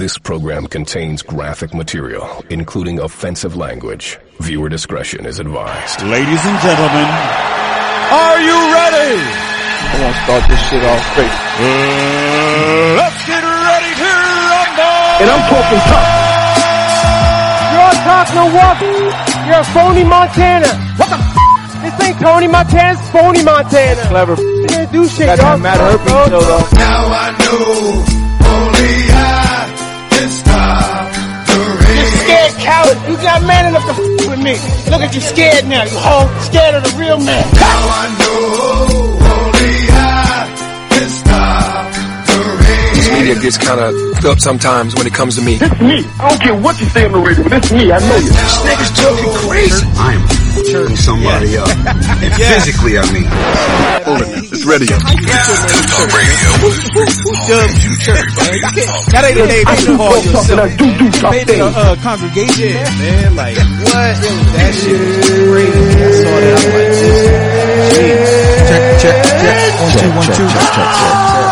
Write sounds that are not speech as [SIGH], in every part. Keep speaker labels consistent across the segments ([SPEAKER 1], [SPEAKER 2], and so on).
[SPEAKER 1] This program contains graphic material, including offensive language. Viewer discretion is advised.
[SPEAKER 2] Ladies and gentlemen, are you ready?
[SPEAKER 3] I want to start this shit off straight.
[SPEAKER 2] Uh, let's get ready to rumble!
[SPEAKER 4] And I'm talking tough.
[SPEAKER 5] You're talking what? You're a phony Montana. What the f? This ain't Tony Montana, it's phony Montana.
[SPEAKER 3] Clever.
[SPEAKER 5] You can't do shit,
[SPEAKER 3] Got
[SPEAKER 5] y'all.
[SPEAKER 3] that Matt Herpes show though.
[SPEAKER 6] Now I know only
[SPEAKER 5] Scared coward. You got man enough to f with me. Look at you scared now, you hoe. Scared of the real man.
[SPEAKER 6] Now I know only I can stop the rain.
[SPEAKER 7] This media gets kind of up sometimes when it comes to me.
[SPEAKER 4] This me. I don't care what you say on the radio, but this me. I know you.
[SPEAKER 7] Niggas talking crazy.
[SPEAKER 8] I am turning somebody up. [LAUGHS] And physically, I mean.
[SPEAKER 7] It's ready.
[SPEAKER 2] That ain't the name you
[SPEAKER 4] do
[SPEAKER 2] call yourself.
[SPEAKER 4] do do tough
[SPEAKER 2] Made it a uh, congregation, man. Like, what? That shit was crazy. I saw that. I was like, jeez. Check, check, check. One, two, one, two. Here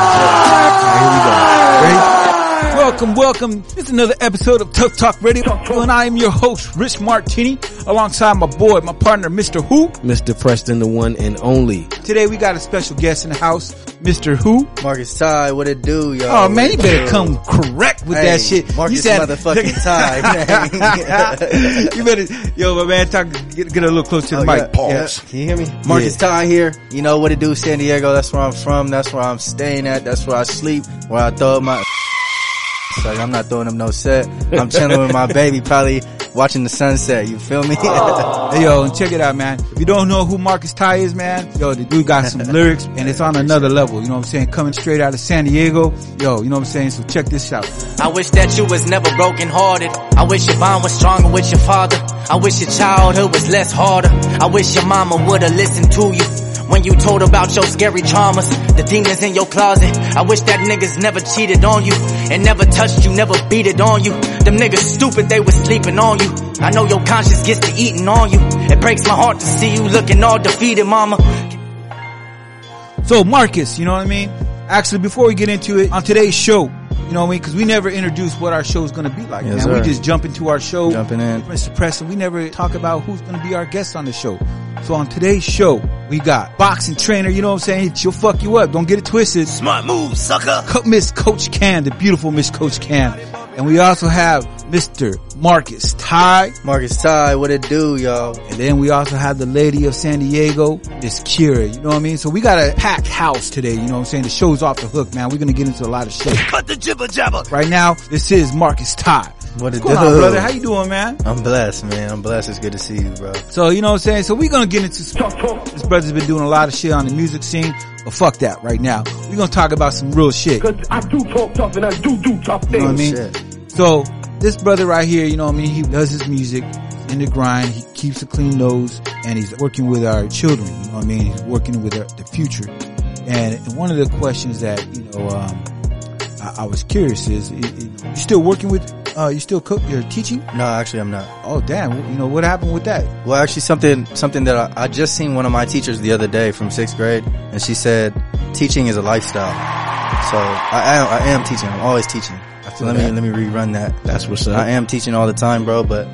[SPEAKER 2] Welcome, welcome. This is another episode of Tuff Talk Radio, and I am your host, Rich Martini, alongside my boy, my partner, Mr. Who.
[SPEAKER 9] Mr. Preston, the one and only.
[SPEAKER 2] Today we got a special guest in the house, Mr. Who.
[SPEAKER 3] Markus Ty, what it do, yo?
[SPEAKER 2] Oh man, you better come correct with
[SPEAKER 3] Hey,
[SPEAKER 2] that shit.
[SPEAKER 3] Markus
[SPEAKER 2] you said
[SPEAKER 3] motherfucking Ty. [LAUGHS]
[SPEAKER 2] you better, yo, my man, talk, get, get a little closer to the
[SPEAKER 3] Oh,
[SPEAKER 2] mic.
[SPEAKER 3] yeah.
[SPEAKER 2] Pause.
[SPEAKER 3] Yeah. Can you hear me? Markus Ty here. You know what it do, San Diego. That's where I'm from. That's where I'm staying at. That's where I sleep. Where I throw my. I'm not throwing them no set. I'm chilling with my baby, probably watching the sunset. You feel me? [LAUGHS]
[SPEAKER 2] Hey, yo, and check it out, man. If you don't know who Markus Ty is, man, yo, the dude got some [LAUGHS] lyrics and it's on another level. You know what I'm saying? Coming straight out of San Diego. Yo, you know what I'm saying? So check this out.
[SPEAKER 10] I wish that you was never broken hearted. I wish your bond was stronger with your father. I wish your childhood was less harder. I wish your mama would've listened to you. When you told about your scary traumas, the demons in your closet. I wish that niggas never cheated on you and never touched you, never beat it on you. Them niggas stupid, they was sleeping on you. I know your conscience gets to eating on you. It breaks my heart to see you looking all defeated, mama.
[SPEAKER 2] So Markus, you know what I mean? Actually, before we get into it, on today's show, you know what I mean? Cause we never introduce what our show is gonna be like,
[SPEAKER 3] Yes,
[SPEAKER 2] man. We just jump into our show.
[SPEAKER 3] Jumping in.
[SPEAKER 2] Mr. Preston, we never talk about who's gonna be our guest on the show. So on today's show, we got boxing trainer, you know what I'm saying? She'll fuck you up. Don't get it twisted.
[SPEAKER 10] Smart move, sucker.
[SPEAKER 2] Co- Miss Coach Cam, the beautiful Miss Coach Cam. And we also have Mr. Markus Ty.
[SPEAKER 3] Markus Ty, what it do, y'all?
[SPEAKER 2] And then we also have the lady of San Diego, Miss Kira. You know what I mean? So we got a packed house today. You know what I'm saying? The show's off the hook, man. We're going to get into a lot of shit.
[SPEAKER 10] Cut the jibber jabber.
[SPEAKER 2] Right now, this is Markus Ty.
[SPEAKER 3] What it
[SPEAKER 2] What's going
[SPEAKER 3] do?
[SPEAKER 2] on, brother? How you doing, man?
[SPEAKER 3] I'm blessed, man. I'm blessed. It's good to see you, bro.
[SPEAKER 2] So, you know what I'm saying? So we're going to get into some,
[SPEAKER 4] Talk, talk.
[SPEAKER 2] this brother's been doing a lot of shit on the music scene, but fuck that right now. We're going to talk about some real shit.
[SPEAKER 4] Cause I do talk tough and I do do tough things.
[SPEAKER 2] You know what I
[SPEAKER 4] things.
[SPEAKER 2] mean?
[SPEAKER 3] Shit.
[SPEAKER 2] So this brother right here, you know what I mean? He does his music in the grind. He keeps a clean nose and he's working with our children. You know what I mean? He's working with our, the future. And one of the questions that, you know, um, I, I was curious is, you, you still working with, uh, you still cook, you're teaching?
[SPEAKER 3] No, actually, I'm not.
[SPEAKER 2] Oh damn, you know, what happened with that?
[SPEAKER 3] Well, actually, something something that I, I just seen one of my teachers the other day from sixth grade, and she said teaching is a lifestyle. So I am I am teaching. I'm always teaching. So let me let me rerun that.
[SPEAKER 9] That's what's up.
[SPEAKER 3] I am teaching all the time, bro. But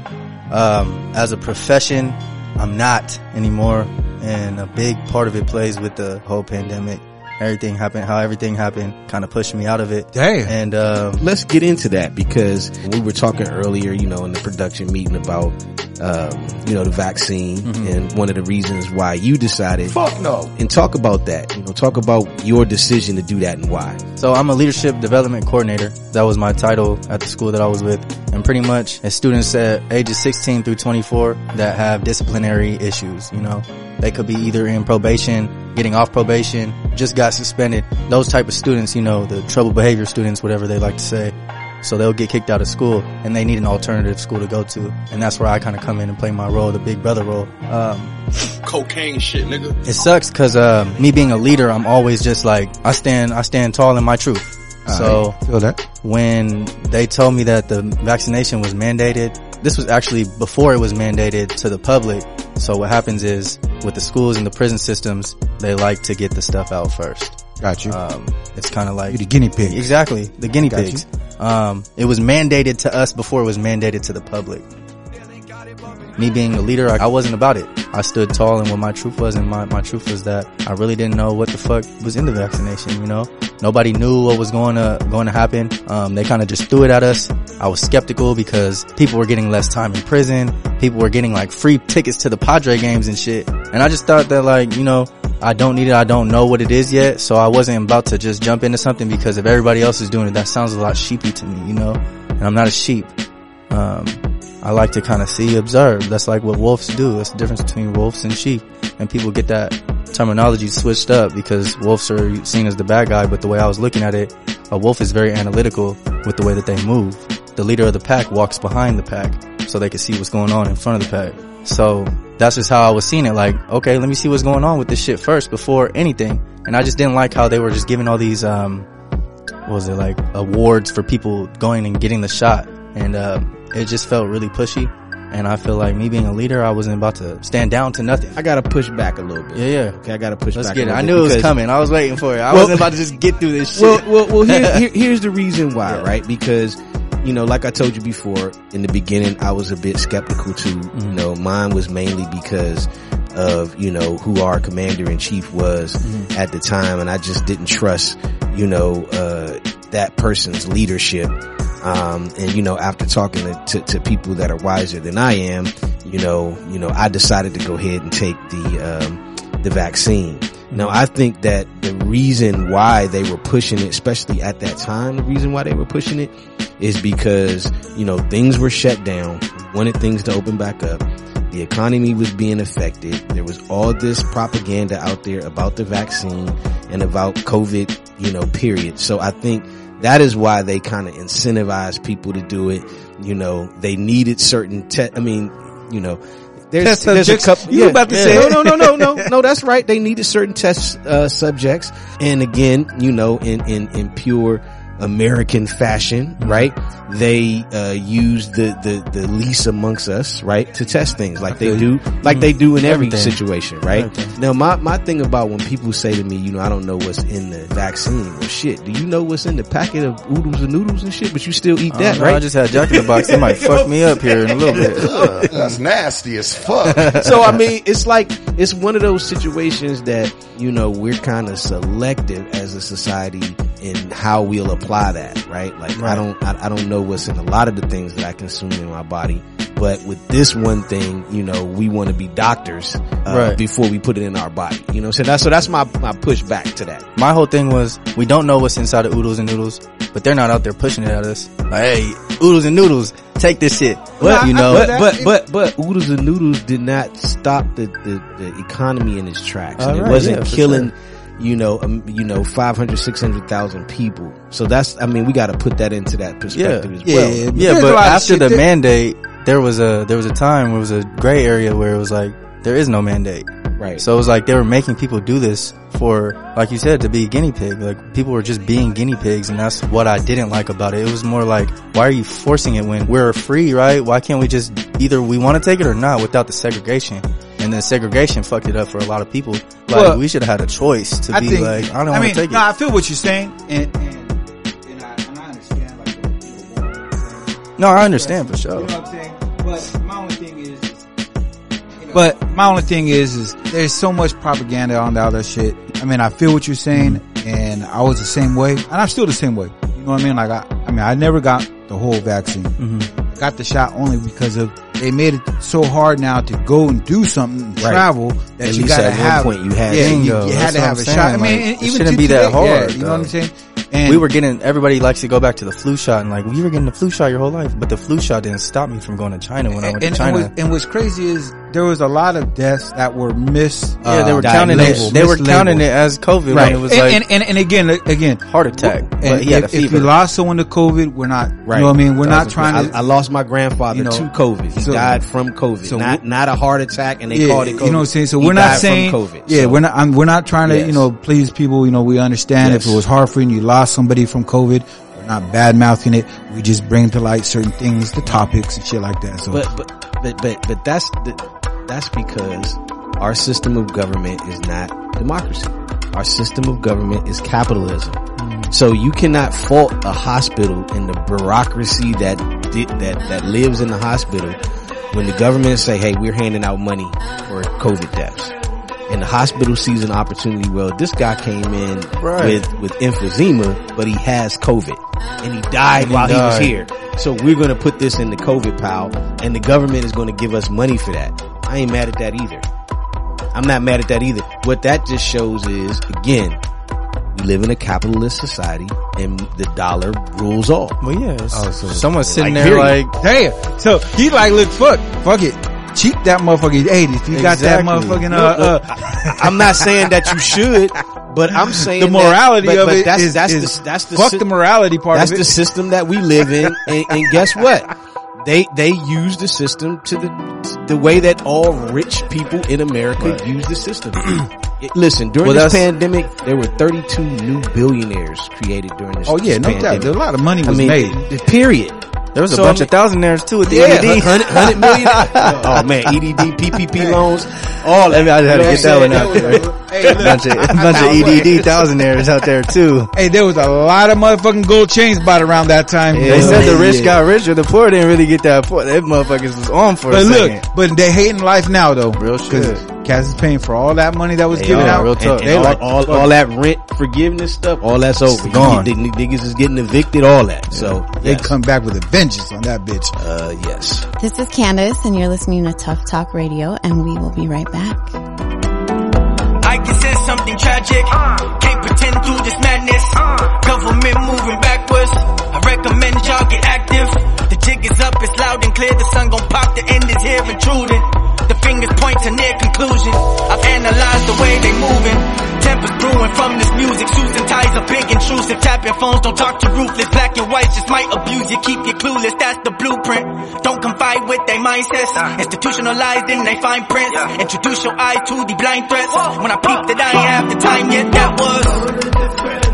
[SPEAKER 3] um, as a profession, I'm not anymore, and a big part of it plays with the whole pandemic. Everything happened, how everything happened, kind of pushed me out of it.
[SPEAKER 2] Damn.
[SPEAKER 3] And um,
[SPEAKER 9] Let's get into that because we were talking earlier, you know, in the production meeting about, um, you know, the vaccine
[SPEAKER 3] Mm-hmm.
[SPEAKER 9] and one of the reasons why you decided.
[SPEAKER 7] Fuck no.
[SPEAKER 9] And talk about that. You know, talk about your decision to do that and why.
[SPEAKER 3] So I'm a leadership development coordinator. That was my title at the school that I was with. And pretty much as students at ages 16 through 24 that have disciplinary issues, you know, they could be either in probation, getting off probation, just got suspended. Those type of students, you know, the trouble behavior students, whatever they like to say. So they'll get kicked out of school and they need an alternative school to go to. And that's where I kind of come in and play my role, the big brother role. Um,
[SPEAKER 7] Cocaine shit, nigga.
[SPEAKER 3] it sucks cause, um, me being a leader, I'm always just like, I stand, I stand tall in my truth. So when they told me that the vaccination was mandated, this was actually before it was mandated to the public. So what happens is with the schools and the prison systems, they like to get the stuff out first.
[SPEAKER 2] Got you.
[SPEAKER 3] Um, it's kind of like
[SPEAKER 2] You're the guinea pig.
[SPEAKER 3] Exactly, the guinea
[SPEAKER 2] Got
[SPEAKER 3] pigs. Um, it was mandated to us before it was mandated to the public. Me being a leader, I, wasn't about it. I stood tall and what my truth was, and my, my truth was that I really didn't know what the fuck was in the vaccination, you know? Nobody knew what was going to, going to happen. Um, they kind of just threw it at us. I was skeptical because people were getting less time in prison. People were getting like free tickets to the Padre games and shit. And I just thought that like, you know, I don't need it. I don't know what it is yet. So I wasn't about to just jump into something because if everybody else is doing it, that sounds a lot sheepy to me, you know? And I'm not a sheep. Um, I like to kind of see, observe. That's like what wolves do. That's the difference between wolves and sheep. And people get that terminology switched up because wolves are seen as the bad guy. But the way I was looking at it, a wolf is very analytical with the way that they move. The leader of the pack walks behind the pack so they can see what's going on in front of the pack. So that's just how I was seeing it. Like, okay, let me see what's going on with this shit first before anything. And I just didn't like how they were just giving all these, um, what was it like awards for people going and getting the shot. And, um, it just felt really pushy. And I feel like me being a leader, I wasn't about to stand down to nothing.
[SPEAKER 9] I gotta push back a little bit.
[SPEAKER 3] Yeah, yeah.
[SPEAKER 9] Okay, I gotta push
[SPEAKER 3] Let's
[SPEAKER 9] back.
[SPEAKER 3] get it. I knew it was coming. I was waiting for it. I
[SPEAKER 9] Well-
[SPEAKER 3] wasn't about to just get through this shit.
[SPEAKER 9] Well, well, well. Here, [LAUGHS] here, here's the reason why, right? Because you know, like I told you before, in the beginning, I was a bit skeptical too. You know, mine was mainly because of you know who our commander in chief was at the time, and I just didn't trust you know uh, that person's leadership. Um, and you know, after talking to, to, to people that are wiser than I am, you know, you know, I decided to go ahead and take the um, the vaccine. Now, I think that the reason why they were pushing it, especially at that time, the reason why they were pushing it is because, you know, things were shut down, wanted things to open back up. The economy was being affected. There was all this propaganda out there about the vaccine and about COVID, you know, period. So I think that is why they kind of incentivize people to do it. You know, they needed certain te- I mean, you know, there's,
[SPEAKER 2] Test
[SPEAKER 9] there's a
[SPEAKER 2] subjects?
[SPEAKER 9] couple.
[SPEAKER 2] You about to say
[SPEAKER 9] no, no, no, no, no, no. That's right. They needed certain test uh, subjects, and again, you know, in in in pure American fashion, right? They uh, use the the the least amongst us, right, to test things like they do, like they do in every situation, right? Now, my my thing about when people say to me, you know, I don't know what's in the vaccine. Well, shit, do you know what's in the packet of oodles and noodles and shit? But you still eat that,
[SPEAKER 3] know,
[SPEAKER 9] right?
[SPEAKER 3] I just had Jack in the Box. It might fuck me up here in a little bit. [LAUGHS]
[SPEAKER 6] That's nasty as fuck. [LAUGHS]
[SPEAKER 9] so I mean, it's like it's one of those situations that you know we're kind of selective as a society in how we'll apply that, right? Like I don't, I, I don't know what's in a lot of the things that I consume in my body, but with this one thing, you know, we want to be doctors uh,
[SPEAKER 3] Right.
[SPEAKER 9] before we put it in our body. You know, so that's so that's my my push back to that.
[SPEAKER 3] My whole thing was we don't know what's inside of oodles and noodles, but they're not out there pushing it at us. Like, hey, oodles and noodles, take this shit.
[SPEAKER 9] But
[SPEAKER 3] you know,
[SPEAKER 9] but but but but oodles and noodles did not stop the the, the economy in its tracks, and
[SPEAKER 3] All
[SPEAKER 9] it wasn't
[SPEAKER 3] yeah,
[SPEAKER 9] killing.
[SPEAKER 3] sure.
[SPEAKER 9] You know, um, you know, 500, 600,000 people. So that's, I mean, we got to put that into that
[SPEAKER 3] yeah,
[SPEAKER 9] perspective as
[SPEAKER 2] Yeah,
[SPEAKER 9] well.
[SPEAKER 2] yeah,
[SPEAKER 3] yeah, but after the
[SPEAKER 2] that-
[SPEAKER 3] mandate, there was a there was a time where it was a gray area where it was like there is no mandate.
[SPEAKER 9] Right.
[SPEAKER 3] So it was like they were making people do this for, like you said, to be guinea pig. Like people were just being guinea pigs, and that's what I didn't like about it. It was more like, why are you forcing it when we're free, right? Why can't we just either we want to take it or not without the segregation? And then segregation fucked it up for a lot of people. Like
[SPEAKER 2] Well,
[SPEAKER 3] we should have had a choice to
[SPEAKER 2] I
[SPEAKER 3] be
[SPEAKER 2] think,
[SPEAKER 3] like, I don't want to take
[SPEAKER 2] no,
[SPEAKER 3] it.
[SPEAKER 2] I feel what you're saying, and and, and, I, and I understand like the, the war and.
[SPEAKER 3] No, I understand for
[SPEAKER 2] You
[SPEAKER 3] sure.
[SPEAKER 2] know what I'm saying? But my only thing is, you know, but my only thing is, is there's so much propaganda on the other shit. I mean, I feel what you're saying, and I was the same way, and I'm still the same way. You know what I mean? Like, I, I mean, I never got the whole vaccine. I got the shot only because of they made it so hard now to go and do something, and
[SPEAKER 9] Right.
[SPEAKER 2] travel that
[SPEAKER 9] At
[SPEAKER 2] you
[SPEAKER 9] at one
[SPEAKER 2] have.
[SPEAKER 9] point you had
[SPEAKER 2] yeah,
[SPEAKER 9] to.
[SPEAKER 2] you, you had to have a shot. I mean,
[SPEAKER 3] Like, it
[SPEAKER 2] even
[SPEAKER 3] shouldn't
[SPEAKER 2] to
[SPEAKER 3] be that
[SPEAKER 2] today, yeah,
[SPEAKER 3] hard,
[SPEAKER 2] you know what I'm saying? And
[SPEAKER 3] we were getting everybody likes to go back to the flu shot and like we were getting the flu shot your whole life, but the flu shot didn't stop me from going to China when I went
[SPEAKER 2] and,
[SPEAKER 3] to China.
[SPEAKER 2] and, and what's crazy is there was a lot of deaths that were mis.
[SPEAKER 3] yeah, they were
[SPEAKER 2] uh,
[SPEAKER 3] counting it. They were counting it as COVID.
[SPEAKER 2] right.
[SPEAKER 3] When it was
[SPEAKER 2] and,
[SPEAKER 3] like
[SPEAKER 2] and, and, and again, again,
[SPEAKER 3] heart attack. But
[SPEAKER 2] and
[SPEAKER 3] he had a
[SPEAKER 2] if, if we lost someone to COVID, we're not.
[SPEAKER 9] Right.
[SPEAKER 2] You know what I mean? We're not trying to.
[SPEAKER 9] I, lost my grandfather
[SPEAKER 2] You know,
[SPEAKER 9] to COVID. He
[SPEAKER 2] so-
[SPEAKER 9] died from COVID,
[SPEAKER 2] so
[SPEAKER 9] not not a heart attack, and they
[SPEAKER 2] yeah,
[SPEAKER 9] called it COVID.
[SPEAKER 2] you know what I'm saying. So
[SPEAKER 9] He
[SPEAKER 2] we're not saying
[SPEAKER 9] COVID.
[SPEAKER 2] Yeah,
[SPEAKER 9] So-
[SPEAKER 2] we're not. I'm, we're not trying to
[SPEAKER 9] Yes.
[SPEAKER 2] you know please people. You know, we understand
[SPEAKER 9] Yes.
[SPEAKER 2] if it was hard for you and you lost somebody from COVID. We're not bad mouthing it. We just bring to light certain things, the topics and shit like that. So
[SPEAKER 9] But but but but but that's the, That's because our system of government is not democracy. Our system of government is capitalism. Mm. So you cannot fault a hospital and the bureaucracy that that that lives in the hospital when the government say, "Hey, we're handing out money for COVID deaths," and the hospital sees an opportunity. Well, this guy came in
[SPEAKER 3] Right.
[SPEAKER 9] with with emphysema, but he has COVID and he died
[SPEAKER 3] And he
[SPEAKER 9] while he was here. So we're going to put this in the COVID pile, and the government is going to give us money for that. I ain't mad at that either. I'm not mad at that either. What that just shows is, again, we live in a capitalist society and the dollar rules all.
[SPEAKER 3] Well, yeah.
[SPEAKER 2] Oh, so-
[SPEAKER 3] someone's sitting
[SPEAKER 9] like,
[SPEAKER 3] there like,
[SPEAKER 2] Damn. So he like, look, fuck, fuck it. Cheap that motherfucker. 80. if you got that
[SPEAKER 3] Exactly.
[SPEAKER 2] motherfucking, uh,
[SPEAKER 9] Look, look,
[SPEAKER 2] uh,
[SPEAKER 9] I'm not saying that you should, but I'm [LAUGHS] saying
[SPEAKER 2] the
[SPEAKER 9] that-
[SPEAKER 2] morality
[SPEAKER 9] but-
[SPEAKER 2] of
[SPEAKER 9] but
[SPEAKER 2] it
[SPEAKER 9] that's,
[SPEAKER 2] is-
[SPEAKER 9] that's
[SPEAKER 2] is-
[SPEAKER 9] the, that's the,
[SPEAKER 2] fuck
[SPEAKER 9] sy-
[SPEAKER 2] the morality part
[SPEAKER 9] That's
[SPEAKER 2] of it.
[SPEAKER 9] the system that we live in, and, and guess what? [LAUGHS] They they use the system to the the way that all rich people in America use the system. [CLEARS THROAT] Listen, during
[SPEAKER 3] Well,
[SPEAKER 9] this pandemic, there were 32 new billionaires created during this.
[SPEAKER 2] oh yeah, no doubt.
[SPEAKER 9] pandemic.
[SPEAKER 2] A lot of money
[SPEAKER 9] I
[SPEAKER 2] was
[SPEAKER 9] mean,
[SPEAKER 2] made.
[SPEAKER 9] period.
[SPEAKER 3] There was a
[SPEAKER 9] So,
[SPEAKER 3] bunch
[SPEAKER 9] I
[SPEAKER 3] of thousandaires too at the
[SPEAKER 9] Yeah,
[SPEAKER 3] ED.
[SPEAKER 9] 100, 100 million. [LAUGHS] oh man, EDD, PPP loans, all that.
[SPEAKER 3] I had to get that one out there. A bunch of, bunch of EDD thousandaires out there too.
[SPEAKER 2] Hey, there was a lot of motherfucking gold chains bought around that time.
[SPEAKER 3] They said the rich
[SPEAKER 9] yeah.
[SPEAKER 3] got richer, the poor didn't really get that poor. They motherfuckers was on for
[SPEAKER 2] But
[SPEAKER 3] a
[SPEAKER 2] look,
[SPEAKER 3] second.
[SPEAKER 2] but they hating life now though.
[SPEAKER 3] Real shit.
[SPEAKER 2] Cass is paying for all that money that was
[SPEAKER 9] They
[SPEAKER 2] given
[SPEAKER 9] are,
[SPEAKER 2] out.
[SPEAKER 3] real
[SPEAKER 9] And-
[SPEAKER 3] tough.
[SPEAKER 9] and
[SPEAKER 2] They
[SPEAKER 9] all,
[SPEAKER 2] like,
[SPEAKER 9] all, all that rent forgiveness stuff, all that's over.
[SPEAKER 3] gone.
[SPEAKER 9] You, the niggas is getting evicted, all that. So
[SPEAKER 2] they come back with a vengeance on that bitch.
[SPEAKER 9] Uh, yes.
[SPEAKER 11] This is Candace, and you're listening to Tuff Talk Radio, and we will be right back.
[SPEAKER 10] I can sense something tragic. Can't pretend through this madness. Government moving backwards. I recommend y'all get active. The jig is up, it's loud and clear. The sun gon' pop, the end is here intruding. Fingers point to near conclusion. I've analyzed the way they moving. Tempers brewing from this music. Suits and ties are big intrusive. Tap your phones, don't talk to ruthless. Black and white just might abuse you. Keep you clueless, that's the blueprint. Don't confide with their mindsets. Institutionalized in they fine prints. Introduce your eye to the blind threats. When I peeped it, I ain't have the time yet. That was.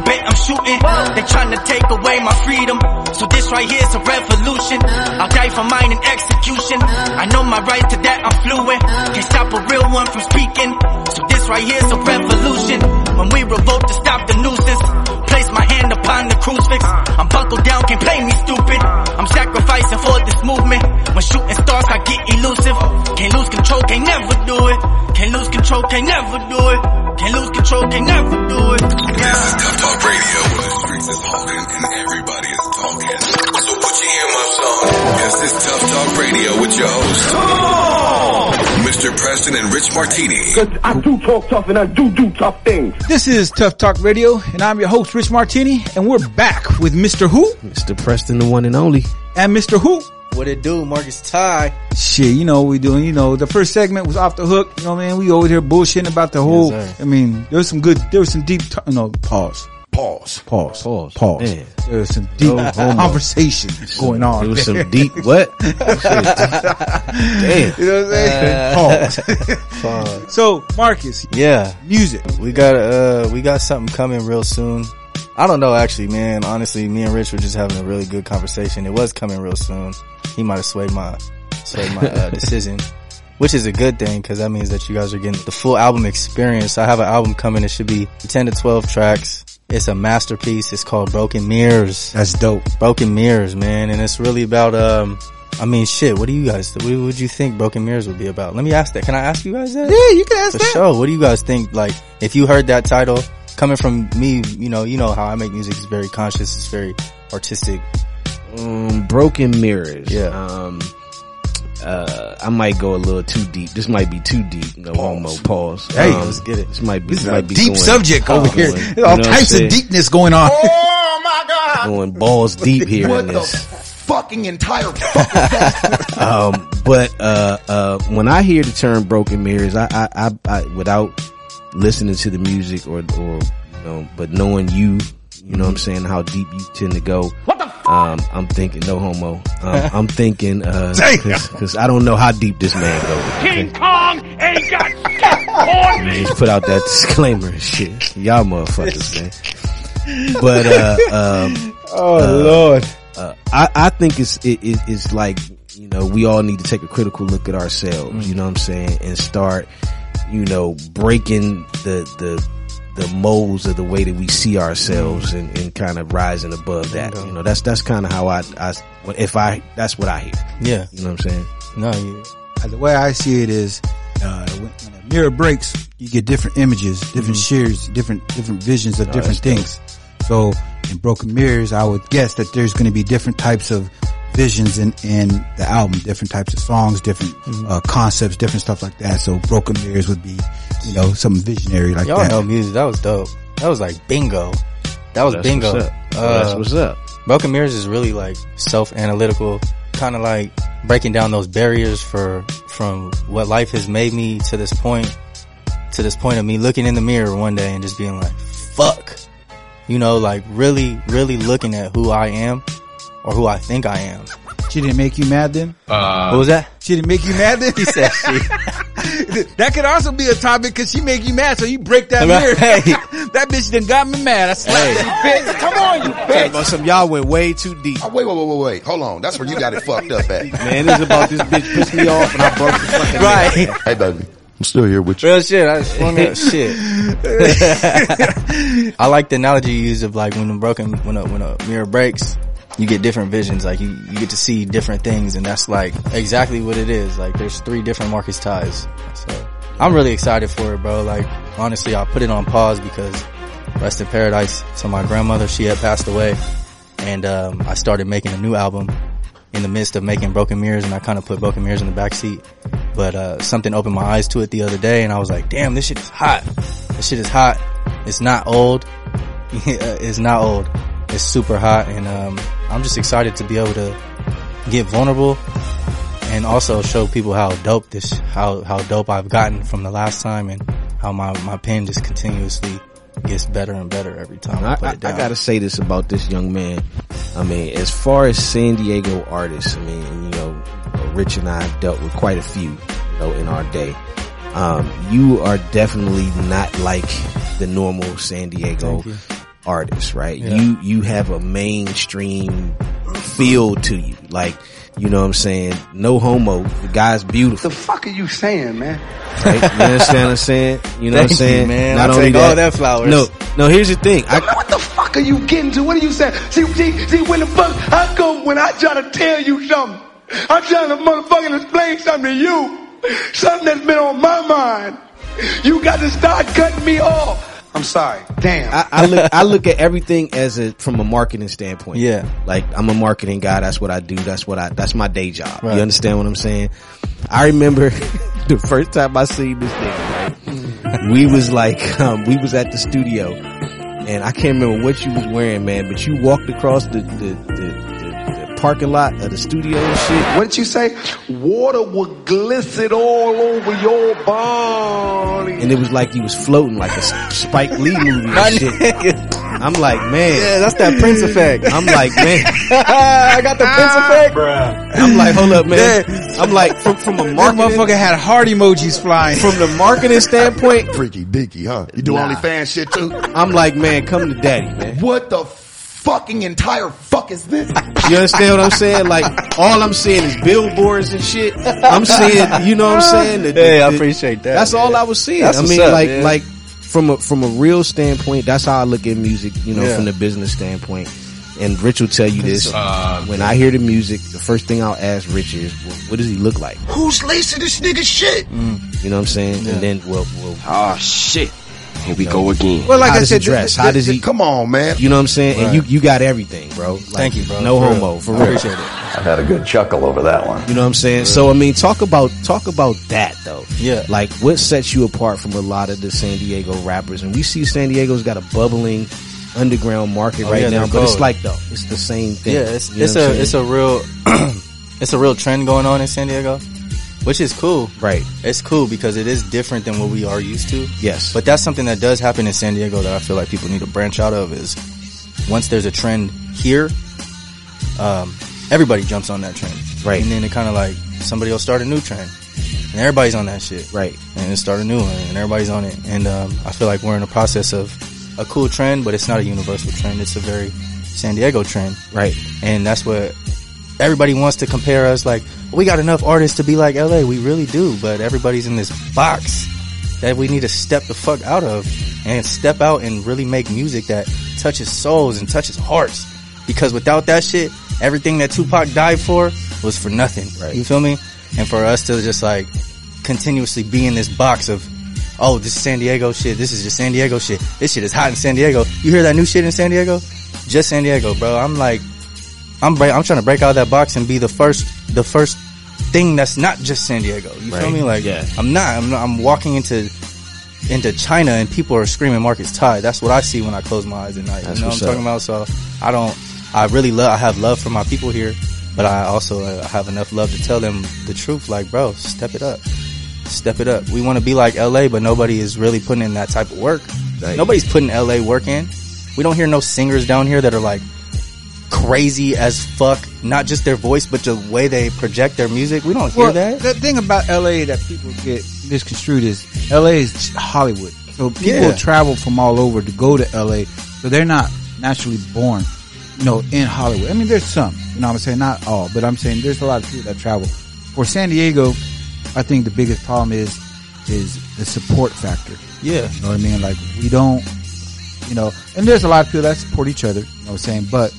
[SPEAKER 10] Bet I'm shooting. They trying to take away my freedom. So this right here's a revolution. I'll die for mine in execution. I know my right to that, I'm fluent. Can't stop a real one from speaking. So this right here's a revolution. When we revolt to stop the nuisance. Place my hand upon the crucifix. I'm buckled down, can't play me stupid. I'm sacrificing for this movement. When shooting stars, I get elusive. Can't lose control, can't never do it. Can't lose control, can't never do it. Can't lose control, can't never do it.
[SPEAKER 6] This is Tuff Talk Radio, where the streets is talking and everybody is talking. So put your earmuffs on. Yes, it's Tuff Talk Radio with your hosts, Mr. Preston and Rich Martini.
[SPEAKER 4] Cause I do talk tough and I do do tough things.
[SPEAKER 2] This is Tuff Talk Radio, and I'm your host, Rich Martini, and we're back with Mr. Who
[SPEAKER 9] Mr. Preston, the one and only.
[SPEAKER 2] and Mr. Who.
[SPEAKER 3] What it do, Markus Ty?
[SPEAKER 2] Shit, you know what we doing. You know, the first segment was off the hook. You know what I mean? We over here bullshitting about the whole.
[SPEAKER 3] sir.
[SPEAKER 2] I mean, there was some good. There was some deep. T- no, pause. Pause. Pause.
[SPEAKER 9] Pause.
[SPEAKER 2] Pause.
[SPEAKER 9] Man.
[SPEAKER 2] There was some deep
[SPEAKER 9] No
[SPEAKER 2] conversation going on. [LAUGHS]
[SPEAKER 9] There was some deep [LAUGHS] what? Damn.
[SPEAKER 2] You know what I'm saying? [LAUGHS] Pause. so, Markus,
[SPEAKER 3] Yeah,
[SPEAKER 2] music.
[SPEAKER 3] we got uh we got something coming real soon. I don't know actually, man. Honestly, me and Rich were just having a really good conversation. It was coming real soon. He might have swayed my swayed my uh, [LAUGHS] decision, which is a good thing because that means that you guys are getting the full album experience. I have an album coming. It should be 10 to 12 tracks. It's a masterpiece. It's called Broken Mirrors.
[SPEAKER 2] That's dope.
[SPEAKER 3] Broken Mirrors, man, and it's really about um. I mean, shit. What do you guys? What would you think Broken Mirrors would be about? Let me ask that. Can I ask you guys that?
[SPEAKER 2] Yeah, you can ask
[SPEAKER 3] For
[SPEAKER 2] that.
[SPEAKER 3] sure. What do you guys think? Like, if you heard that title coming from me, you know, you know how I make music is very conscious. It's very artistic.
[SPEAKER 9] Um, broken mirrors.
[SPEAKER 3] Yeah.
[SPEAKER 9] Um, uh, I might go a little too deep. This might be too deep. No homo. Pause.
[SPEAKER 2] Hey,
[SPEAKER 9] Um,
[SPEAKER 3] let's get it.
[SPEAKER 9] This might be,
[SPEAKER 2] This is
[SPEAKER 9] this
[SPEAKER 2] a
[SPEAKER 9] might be
[SPEAKER 2] deep
[SPEAKER 9] going-
[SPEAKER 2] subject over
[SPEAKER 9] going-
[SPEAKER 2] here.
[SPEAKER 9] you
[SPEAKER 2] There's
[SPEAKER 9] know
[SPEAKER 2] all
[SPEAKER 9] what I'm
[SPEAKER 2] types of deepness going on.
[SPEAKER 6] Oh my God!
[SPEAKER 9] Going balls deep here in this.
[SPEAKER 6] Fucking entire fucking [LAUGHS]
[SPEAKER 9] Um, but uh, uh, when I hear the term broken mirrors, I, I, I, I without listening to the music or, or you know, but knowing you, you know, what I'm saying how deep you tend to go.
[SPEAKER 4] What the
[SPEAKER 9] Um, I'm thinking no homo. Um, [LAUGHS] I'm thinking uh,
[SPEAKER 7] Damn.
[SPEAKER 9] because I don't know how deep this man goes.
[SPEAKER 5] King Kong ain't got shit on me.
[SPEAKER 9] Just put out that [LAUGHS] disclaimer and shit. Y'all motherfuckers, man. But uh, um, [LAUGHS]
[SPEAKER 2] Oh
[SPEAKER 9] uh,
[SPEAKER 2] Lord.
[SPEAKER 9] uh, I, I think it's it, it, it's like you know we all need to take a critical look at ourselves. You know what I'm saying, and start you know breaking the the the molds of the way that we see ourselves and, and kind of rising above that. You know, that's that's kind of how I I if I that's what I hear.
[SPEAKER 3] Yeah.
[SPEAKER 9] You know what I'm saying?
[SPEAKER 3] No, you,
[SPEAKER 2] Uh, The way I see it is, uh, when, a mirror breaks, you get different images, different shares, different different visions of different things. So in broken mirrors, I would guess that there's going to be different types of visions in in the album, different types of songs, different uh, concepts, different stuff like that. So broken mirrors would be, you know, something visionary like
[SPEAKER 3] y'all
[SPEAKER 2] that.
[SPEAKER 3] know music. That was dope. That was like bingo. That was
[SPEAKER 9] That's
[SPEAKER 3] bingo.
[SPEAKER 9] what's up.
[SPEAKER 3] Uh,
[SPEAKER 9] that's what's up.
[SPEAKER 3] Broken Mirrors is really like self-analytical, kind of like breaking down those barriers for, from what life has made me to this point, to this point of me looking in the mirror one day and just being like, fuck. You know, like really, really looking at who I am or who I think I am.
[SPEAKER 2] She didn't make you mad then?
[SPEAKER 3] Uh, what was that?
[SPEAKER 2] She didn't make you mad then?
[SPEAKER 3] He said she. [LAUGHS]
[SPEAKER 2] that could also be a topic because she make you mad, so you break that
[SPEAKER 3] Right.
[SPEAKER 2] mirror. [LAUGHS] that bitch done got me mad. I slapped
[SPEAKER 3] Hey.
[SPEAKER 2] that bitch. Come on, you
[SPEAKER 9] Talking about some y'all went way too deep.
[SPEAKER 12] Oh, wait, wait, wait, wait, wait. Hold on. That's where you got it fucked up at.
[SPEAKER 9] Man, it's about this bitch pissed me off and I broke the fucking
[SPEAKER 3] Right.
[SPEAKER 9] mirror.
[SPEAKER 12] Hey, baby. I'm still here with you.
[SPEAKER 3] Real shit. I swung that [LAUGHS] shit. I like the analogy you use of like when a broken, when a, when a mirror breaks, you get different visions. Like you, you get to see different things and that's like exactly what it is. Like there's three different Markus ties. So I'm really excited for it, bro. Like honestly, I put it on pause because rest in paradise to my grandmother. She had passed away and, um, I started making a new album in the midst of making Broken Mirrors and I kind of put Broken Mirrors in the back seat. But, uh, something opened my eyes to it the other day and I was like, damn, this shit is hot. This shit is hot. It's not old. [LAUGHS] it's not old. It's super hot and, um, I'm just excited to be able to get vulnerable and also show people how dope this, how, how dope I've gotten from the last time and how my, my pen just continuously gets better and better every time I,
[SPEAKER 9] I,
[SPEAKER 3] put it down.
[SPEAKER 9] I gotta say this about this young man. I mean, as far as San Diego artists, I mean, and, you know, Rich and I have dealt with quite a few, you know, in our day. Um, you are definitely not like the normal San Diego artist, right?
[SPEAKER 3] Yeah.
[SPEAKER 9] You, you have a mainstream feel to you. Like, you know what I'm saying? No homo. The guy's beautiful.
[SPEAKER 8] What the fuck are you saying, man?
[SPEAKER 9] Right? You understand what I'm saying? You know what I'm
[SPEAKER 3] Thank you,
[SPEAKER 9] saying?
[SPEAKER 3] man. I'll take all that flowers.
[SPEAKER 9] No, no, here's the thing. I,
[SPEAKER 8] What the fuck are you getting to? What are you saying? See, see, see, when the fuck, how come when I try to tell you something, I'm trying to motherfucking explain something to you, something that's been on my mind, you got to start cutting me off. I'm sorry. Damn.
[SPEAKER 9] I, I look I look at everything as a from a marketing standpoint.
[SPEAKER 3] Yeah.
[SPEAKER 9] Like I'm a marketing guy. That's what I do. That's what I that's my day job.
[SPEAKER 3] Right.
[SPEAKER 9] You understand what I'm saying? I remember [LAUGHS] the first time I seen this thing. We was like um, we was at the studio, and I can't remember what you was wearing, man. But you walked across the the, the, the, the parking lot of the studio and shit.
[SPEAKER 8] What did you say? Water would glisten all over your body.
[SPEAKER 9] And it was like you was floating like a Spike Lee movie and shit. I'm like, man.
[SPEAKER 3] Yeah, that's that Prince effect.
[SPEAKER 9] I'm like, man. [LAUGHS]
[SPEAKER 3] I got the Prince ah, effect.
[SPEAKER 9] I'm like, hold up, man. I'm like, from, from a
[SPEAKER 2] That
[SPEAKER 9] marketing,
[SPEAKER 2] motherfucker had heart emojis flying.
[SPEAKER 9] from the marketing standpoint,
[SPEAKER 12] Freaky deaky, huh? You do
[SPEAKER 9] Nah.
[SPEAKER 12] OnlyFans shit too?
[SPEAKER 9] I'm like, man, come to daddy, man.
[SPEAKER 12] What the fucking entire fuck is this? [LAUGHS]
[SPEAKER 9] You understand what I'm saying? Like, all I'm seeing is billboards and shit. I'm seeing, you know what I'm saying? The- the-
[SPEAKER 3] Hey, I appreciate that.
[SPEAKER 9] That's all I was seeing.
[SPEAKER 3] That's
[SPEAKER 9] I mean,
[SPEAKER 3] up,
[SPEAKER 9] like,
[SPEAKER 3] man.
[SPEAKER 9] like from a from a real standpoint, that's how I look at music. You know,
[SPEAKER 3] Yeah.
[SPEAKER 9] from the business standpoint. And Rich will tell you this.
[SPEAKER 12] Uh,
[SPEAKER 9] when I hear the music, the first thing I'll ask Rich is, well, what does he look like?
[SPEAKER 12] Who's lacing this nigga shit?
[SPEAKER 9] You know what I'm saying? And then we'll, we'll
[SPEAKER 8] Oh shit. Here we go again.
[SPEAKER 12] Well, like
[SPEAKER 9] How
[SPEAKER 12] I said,
[SPEAKER 9] dress? How does he-
[SPEAKER 12] Come on, man.
[SPEAKER 9] You know what I'm saying? And you you got everything, bro. Like,
[SPEAKER 3] Thank you, bro.
[SPEAKER 9] No
[SPEAKER 3] For real.
[SPEAKER 9] homo, for
[SPEAKER 3] I
[SPEAKER 9] real.
[SPEAKER 3] appreciate it.
[SPEAKER 13] I've had a good chuckle over that one.
[SPEAKER 9] You know what I'm saying? So I mean, talk about talk about that though.
[SPEAKER 3] Yeah.
[SPEAKER 9] Like what sets you apart from a lot of the San Diego rappers? And we see San Diego's got a bubbling underground market
[SPEAKER 3] Oh,
[SPEAKER 9] right
[SPEAKER 3] yeah,
[SPEAKER 9] now, but it's like though it's the same thing.
[SPEAKER 3] Yeah, it's
[SPEAKER 9] You know
[SPEAKER 3] it's a it's a real [CLEARS THROAT] it's a real trend going on in San Diego, which is cool.
[SPEAKER 9] right.
[SPEAKER 3] It's cool because it is different than what we are used to.
[SPEAKER 9] Yes.
[SPEAKER 3] But that's something that does happen in San Diego that I feel like people need to branch out of is once there's a trend here, um, everybody jumps on that trend.
[SPEAKER 9] Right.
[SPEAKER 3] And then it kind of like somebody will start a new trend And everybody's on that shit.
[SPEAKER 9] Right.
[SPEAKER 3] And start a new one and everybody's on it. And, um, I feel like we're in a process of a cool trend, but it's not a universal trend. It's a very San Diego trend.
[SPEAKER 9] Right.
[SPEAKER 3] And that's what everybody wants to compare us like, we got enough artists to be like LA. We really do, but everybody's in this box that we need to step the fuck out of and step out and really make music that touches souls and touches hearts. Because without that shit, everything that Tupac died for was for nothing.
[SPEAKER 9] Right.
[SPEAKER 3] You feel me? And for us to just like continuously be in this box of, oh, this is San Diego shit. This is just San Diego shit. This shit is hot in San Diego. You hear that new shit in San Diego? Just San Diego, bro. I'm like, I'm break, I'm trying to break out of that box and be the first, the first thing that's not just San Diego. You feel me? Like,
[SPEAKER 9] Yeah.
[SPEAKER 3] I'm not, I'm not, I'm walking into, into China and people are screaming Markus Ty. That's what I see when I close my eyes at night.
[SPEAKER 9] That's
[SPEAKER 3] you know what I'm talking about? So I don't, I really love, I have love for my people here, but I also uh, have enough love to tell them the truth. Like, bro, step it up. Step it up. We want to be like LA, but nobody is really putting in that type of work.
[SPEAKER 9] Right.
[SPEAKER 3] Nobody's putting LA work in. We don't hear no singers down here that are like crazy as fuck. Not just their voice, but the way they project their music. We don't hear that.
[SPEAKER 2] the thing about LA that people get misconstrued is LA is Hollywood. So people
[SPEAKER 3] Yeah.
[SPEAKER 2] travel from all over to go to LA. So they're not naturally born, you know, in Hollywood. I mean, there's some, you know what I'm saying? Not all, but I'm saying there's a lot of people that travel. For San Diego, I think the biggest problem is, is the support factor.
[SPEAKER 3] Yeah.
[SPEAKER 2] You know what I mean? Like we don't, you know, and there's a lot of people that support each other, you know what I'm saying? But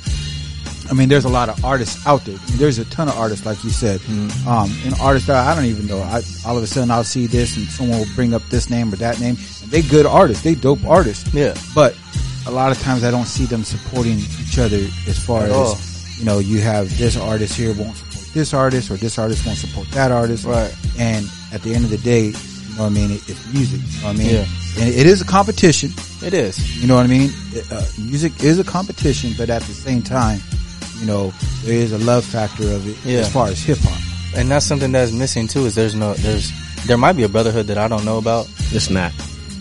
[SPEAKER 2] I mean, there's a lot of artists out there. There's a ton of artists, like you said.
[SPEAKER 3] Mm-hmm.
[SPEAKER 2] Um, and artists that I don't even know. I, all of a sudden I'll see this and someone will bring up this name or that name. And they good artists. They dope artists.
[SPEAKER 3] Yeah.
[SPEAKER 2] But a lot of times I don't see them supporting each other as far
[SPEAKER 3] At
[SPEAKER 2] as,
[SPEAKER 3] all.
[SPEAKER 2] you know, you have this artist here won't support this artist or this artist won't support that artist.
[SPEAKER 3] Right.
[SPEAKER 2] And at the end of the day, you know what I mean? It, it's music. You know what I mean?
[SPEAKER 3] Yeah.
[SPEAKER 2] And it is a competition.
[SPEAKER 3] It is.
[SPEAKER 2] You know what I mean? It, uh, music is a competition, but at the same time, you know, there is a love factor of it
[SPEAKER 3] Yeah.
[SPEAKER 2] as far as hip hop.
[SPEAKER 3] And that's something that's missing too. Is there's no there's there might be a brotherhood that I don't know about.
[SPEAKER 9] It's not.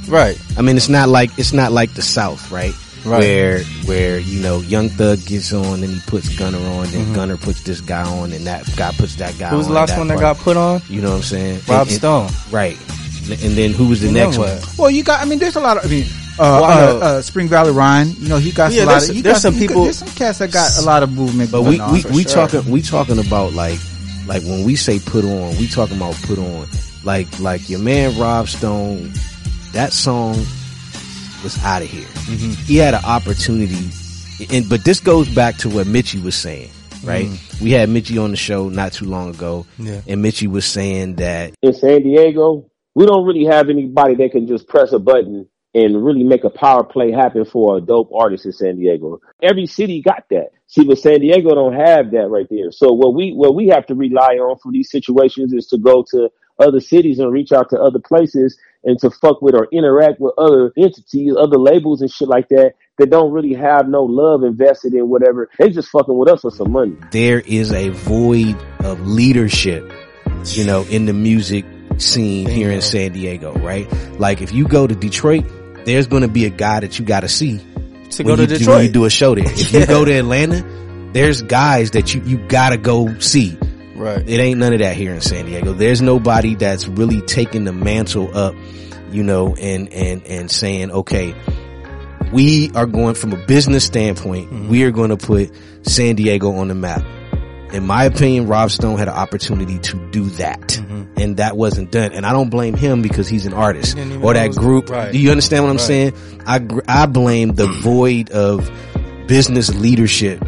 [SPEAKER 3] Right.
[SPEAKER 9] I mean, it's not like it's not like the South, right?
[SPEAKER 3] Right.
[SPEAKER 9] Where where you know Young Thug gets on and he puts Gunna on, and
[SPEAKER 3] Mhm.
[SPEAKER 9] Gunna puts this guy on, and that guy puts that guy.
[SPEAKER 3] Who was
[SPEAKER 9] on
[SPEAKER 3] the last one that
[SPEAKER 9] part.
[SPEAKER 3] got put on?
[SPEAKER 9] You know what I'm saying?
[SPEAKER 3] Rob
[SPEAKER 9] And- and-
[SPEAKER 3] Stone.
[SPEAKER 9] right? And then who was the
[SPEAKER 3] And then
[SPEAKER 9] next one?
[SPEAKER 2] Well, you got. I mean, there's a lot of. I mean, uh,
[SPEAKER 3] Well,
[SPEAKER 2] uh, uh, Spring Valley Ryan. You know, he got
[SPEAKER 3] Yeah,
[SPEAKER 2] a lot
[SPEAKER 3] there's-
[SPEAKER 2] of. He
[SPEAKER 3] there's
[SPEAKER 2] got,
[SPEAKER 3] some
[SPEAKER 2] he got-
[SPEAKER 3] people-
[SPEAKER 2] There's some cats that got a lot of movement.
[SPEAKER 9] But
[SPEAKER 2] going
[SPEAKER 9] we
[SPEAKER 2] on,
[SPEAKER 9] we we
[SPEAKER 2] sure.
[SPEAKER 9] talking we talking about like like when we say put on, we talking about put on. Like like your man Rob Stone, that song was out of here.
[SPEAKER 3] Mm-hmm.
[SPEAKER 9] He had an opportunity, and but this goes back to what Mitchy was saying, right? We had Mitchy on the show not too long ago.
[SPEAKER 3] Yeah.
[SPEAKER 9] and Mitchy was saying that
[SPEAKER 4] in San Diego, we don't really have anybody that can just press a button and really make a power play happen for a dope artist in San Diego. Every city got that. See, but San Diego don't have that right there. So what we what we have to rely on for these situations is to go to other cities and reach out to other places and to fuck with or interact with other entities, other labels and shit like that that don't really have no love invested in whatever. They just fucking with us for some money.
[SPEAKER 9] there is a void of leadership, you know, in the music scene here in San Diego, right? Like if you go to Detroit, there's going to be a guy that you got to see
[SPEAKER 3] To
[SPEAKER 9] when
[SPEAKER 3] go to
[SPEAKER 9] you do-
[SPEAKER 3] Detroit.
[SPEAKER 9] when you do a show there. If you [LAUGHS] go to Atlanta, there's guys that you, you gotta go see.
[SPEAKER 3] Right.
[SPEAKER 9] It ain't none of that here in San Diego. There's nobody that's really taking the mantle up, you know, and, and, and saying, okay, we are going from a business standpoint,
[SPEAKER 3] Mm-hmm.
[SPEAKER 9] we are going to put San Diego on the map. In my opinion, Rob Stone had an opportunity to do that. Mm-hmm. And that wasn't done. And I don't blame him because he's an artist or that group.
[SPEAKER 3] right.
[SPEAKER 9] Do you understand what I'm
[SPEAKER 3] Right.
[SPEAKER 9] saying? I, I blame the [CLEARS THROAT] void of business leadership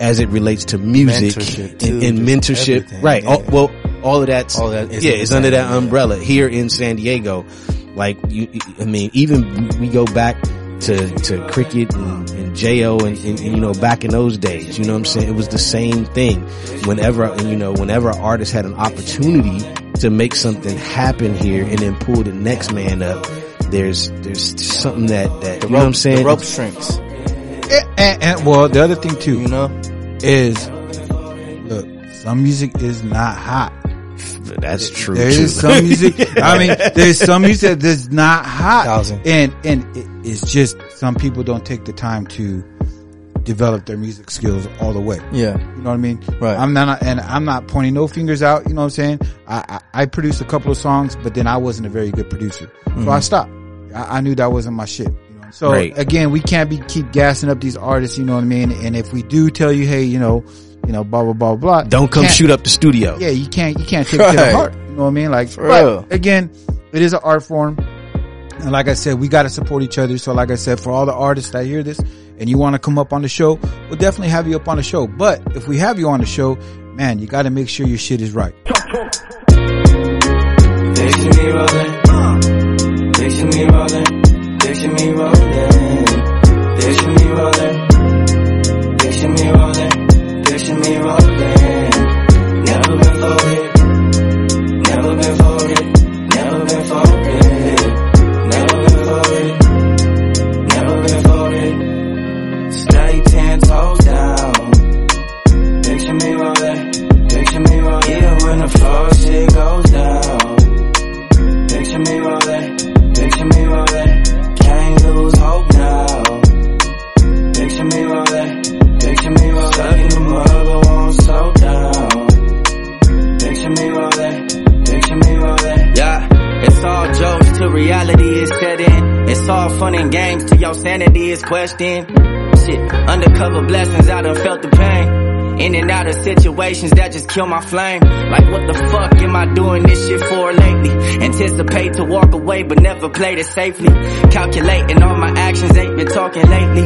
[SPEAKER 9] as it relates to music
[SPEAKER 3] Mentorship,
[SPEAKER 9] and, and mentorship.
[SPEAKER 3] everything,
[SPEAKER 9] Right.
[SPEAKER 3] yeah.
[SPEAKER 9] All, well, all of that's,
[SPEAKER 3] All that is
[SPEAKER 9] yeah, it's under that umbrella here in San Diego. Like you, I mean, even we go back to, to cricket and, and Jo and, and, and, you know, back in those days, you know what I'm saying? It was the same thing. Whenever, you know, whenever an artist had an opportunity to make something happen here and then pull the next man up, there's, there's something that, that,
[SPEAKER 3] The
[SPEAKER 9] you know what I'm saying?
[SPEAKER 3] the rope shrinks.
[SPEAKER 2] And, and, and well, the other thing too,
[SPEAKER 3] You know?
[SPEAKER 2] is look, some music is not hot.
[SPEAKER 9] That's true.
[SPEAKER 2] There
[SPEAKER 9] too.
[SPEAKER 2] is some music. [LAUGHS] I mean, there's some music that's not hot,
[SPEAKER 3] Thousand.
[SPEAKER 2] and and it, it's just some people don't take the time to develop their music skills all the way.
[SPEAKER 3] Yeah.
[SPEAKER 2] You know what I mean?
[SPEAKER 3] Right.
[SPEAKER 2] I'm not, and I'm not pointing no fingers out. You know what I'm saying? I, I, I produced a couple of songs, but then I wasn't a very good producer. So
[SPEAKER 3] Mhm.
[SPEAKER 2] I stopped. I, I knew that wasn't my shit. You know? So
[SPEAKER 9] Right.
[SPEAKER 2] again, we can't be, keep gassing up these artists. You know what I mean? And if we do tell you, hey, you know, you know, blah, blah, blah, blah.
[SPEAKER 9] Don't come shoot up the studio.
[SPEAKER 2] Yeah, you can't, you can't take it to the heart. You know what I mean? Like,
[SPEAKER 3] For
[SPEAKER 2] but
[SPEAKER 3] real.
[SPEAKER 2] again, it is an art form. And like I said, we got to support each other. So like I said, for all the artists that hear this and you want to come up on the show, we'll definitely have you up on the show. But if we have you on the show, man, you got to make sure your shit is right.
[SPEAKER 14] Picture me rolling. Picture me rolling. Picture me rolling. Picture me rolling.
[SPEAKER 10] Questioned. Shit, undercover blessings, I done felt the pain. In and out of situations that just kill my flame. Like what the fuck am I doing this shit for lately? Anticipate to walk away but never played it safely. Calculating all my actions, ain't been talking lately.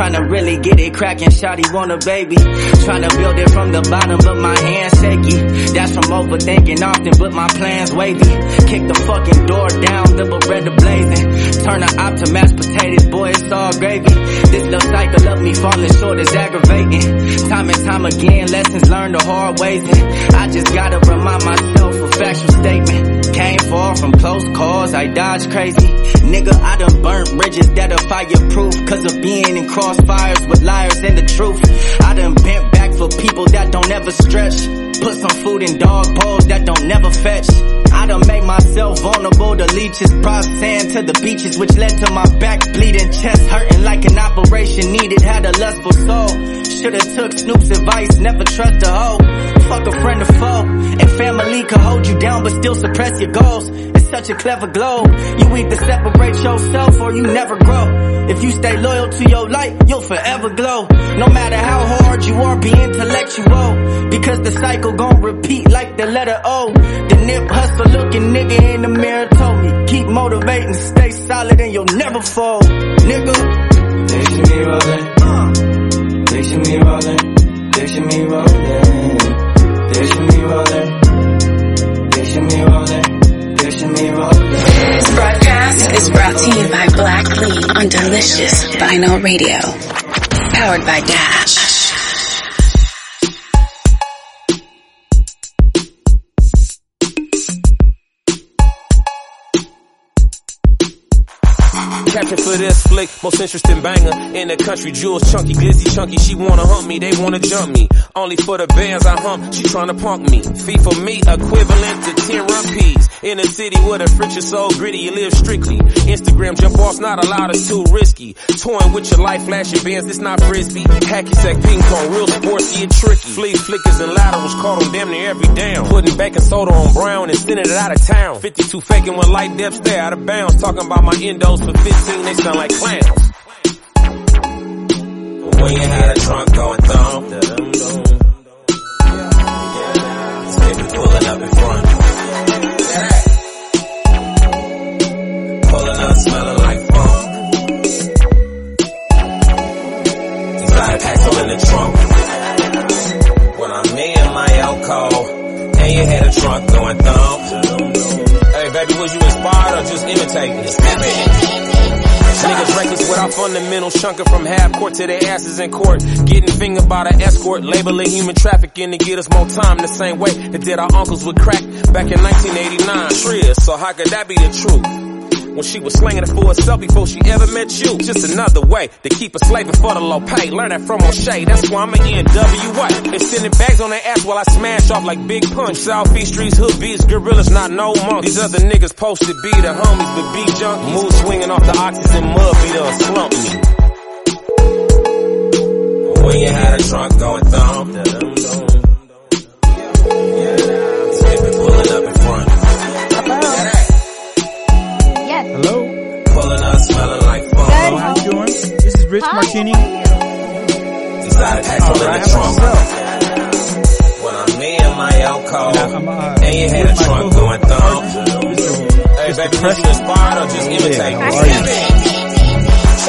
[SPEAKER 10] Trying to really get it cracking, shawty want a baby. Trying to build it from the bottom but my hands shaky. That's from overthinking often but my plans wavy. Kick the fucking door down, double the Beretta blazing. Turn the op to mashed potatoes, boy it's all gravy. This little cycle of me falling short is aggravating. Time and time again, lessons learned the hard ways. And I just gotta remind myself a factual statement. Came far from close calls, I dodged crazy. Nigga, I done burnt bridges that are fireproof. Cause of being in crossfires with liars and the truth. I done bent back for people that don't ever stretch. Put some food in dog bowls that don't never fetch. I done made myself vulnerable to leeches. Brought sand to the beaches, which led to my back bleeding. Chest hurting like an operation needed. Had a lustful soul. Should've took Snoop's advice, never trust a hoe. Fuck a friend or foe. And family could hold you down but still suppress your goals. It's such a clever globe. You either separate yourself or you never grow. If you stay loyal to your light, you'll forever glow. No matter how hard you are, be intellectual. Because the cycle gon' repeat like the letter O. The nip hustle looking nigga in the mirror told me, keep motivating, stay solid and you'll never fall. Nigga.
[SPEAKER 14] Picture me rolling. Picture me rolling. Picture me rolling. Picture me rolling. Picture me rolling. Picture me rolling.
[SPEAKER 15] This broadcast is brought to you by Black League on Delicious Vinyl Radio. Powered by Dash.
[SPEAKER 16] Captain for this flick, most interesting banger in the country. Jewels chunky, glizzy chunky. She wanna hump me, they wanna jump me. Only for the bands I hump, she tryna punk me. Fee for me, equivalent to 10 rupees. In a city where the French is so gritty, you live strictly. Instagram jump off's not allowed, it's too risky. Toying with your life, flashing bands, it's not frisbee. Hacky sack ping pong, real sports get tricky. Flea flickers and laterals, caught them damn near every down. Putting baking soda on brown and sending it out of town. 52 faking with light depth stay out of bounds. Talking about my endos for 15, they sound like clowns. When you had a trunk going thumb, Stick pulling up in front. Pulling up smelling like funk. In the trunk. When I'm and my alcohol, and you had a trunk going thumb. Hey baby, was you inspired or just imitating? Niggas reckless without fundamentals, chunking from half court to their asses in court. Getting fingered by the escort, labeling human trafficking to get us more time the same way that did our uncles with crack back in 1989. Triz, so how could that be the truth? When she was slinging it for herself before she ever met you. Just another way to keep her slaving for the low pay. Learn that from O'Shea, that's why I'm an NWA. They sending bags on their ass while I smash off like Big Punch. Southeast streets, hood beats, gorillas, not no monks. These other niggas posted be the homies, but be junk. Mood swinging off the oxys and mud, be done slump me. when you had a trunk going thumb.
[SPEAKER 2] This is Rich Martini.
[SPEAKER 16] Decided to pack some in the trunk. When I'm in my alcohol, uh, and you had a trunk going thumb. Hey, baby, was you inspired or just imitate?
[SPEAKER 9] how are you?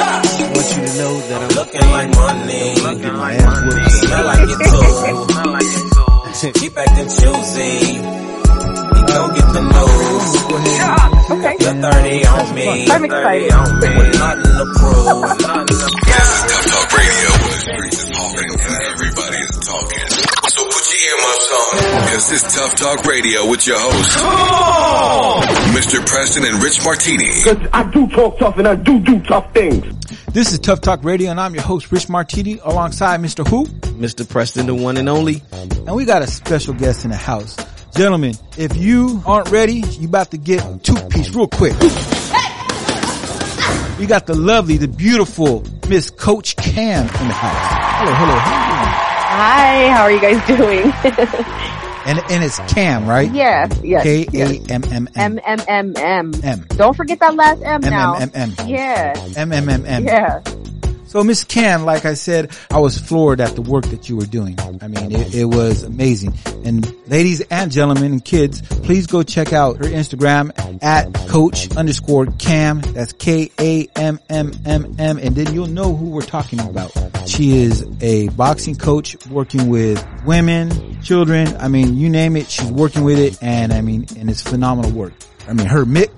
[SPEAKER 9] I want you to know that I'm
[SPEAKER 16] looking like money.
[SPEAKER 9] Looking like money.
[SPEAKER 16] Smell like it too. Keep acting choosy. You don't get the nose.
[SPEAKER 17] Okay.
[SPEAKER 16] Your 30 on me.
[SPEAKER 17] I'm
[SPEAKER 16] 30
[SPEAKER 17] excited.
[SPEAKER 16] on me. [LAUGHS] With nothing to prove. Nothing to prove.
[SPEAKER 6] This is Tuff Talk Radio. The streets is talking and everybody is talking. So put your earmuffs on. Cause this Tuff Talk Radio with your hosts. Mr. Preston and Rich Martini.
[SPEAKER 8] Cause I do talk tough and I do do tough things.
[SPEAKER 2] This is Tuff Talk Radio and I'm your host Rich Martini alongside Mr. Who?
[SPEAKER 9] Mr. Preston, the one and only.
[SPEAKER 2] And we got a special guest in the house. Gentlemen, if you aren't ready, you about to get two piece real quick. We got the lovely, the beautiful Miss Coach Cam in the house. Hello, hello,
[SPEAKER 17] Hi, how are you guys doing?
[SPEAKER 2] And and it's Cam, right?
[SPEAKER 17] yes, yes.
[SPEAKER 2] K A M M M
[SPEAKER 17] M M M M.
[SPEAKER 2] M.
[SPEAKER 17] Don't forget that last M
[SPEAKER 2] M
[SPEAKER 17] now.
[SPEAKER 2] M M M.
[SPEAKER 17] Yeah.
[SPEAKER 2] M M M M.
[SPEAKER 17] Yeah.
[SPEAKER 2] So Miss Cam, like I said, I was floored at the work that you were doing. I mean, it, it was amazing. And ladies and gentlemen and kids, please go check out her Instagram at coach underscore cam. That's K-A-M-M-M-M. And then you'll know who we're talking about. She is a boxing coach working with women, children. I mean, you name it, she's working with it. And I mean, and it's phenomenal work. I mean, her mitt,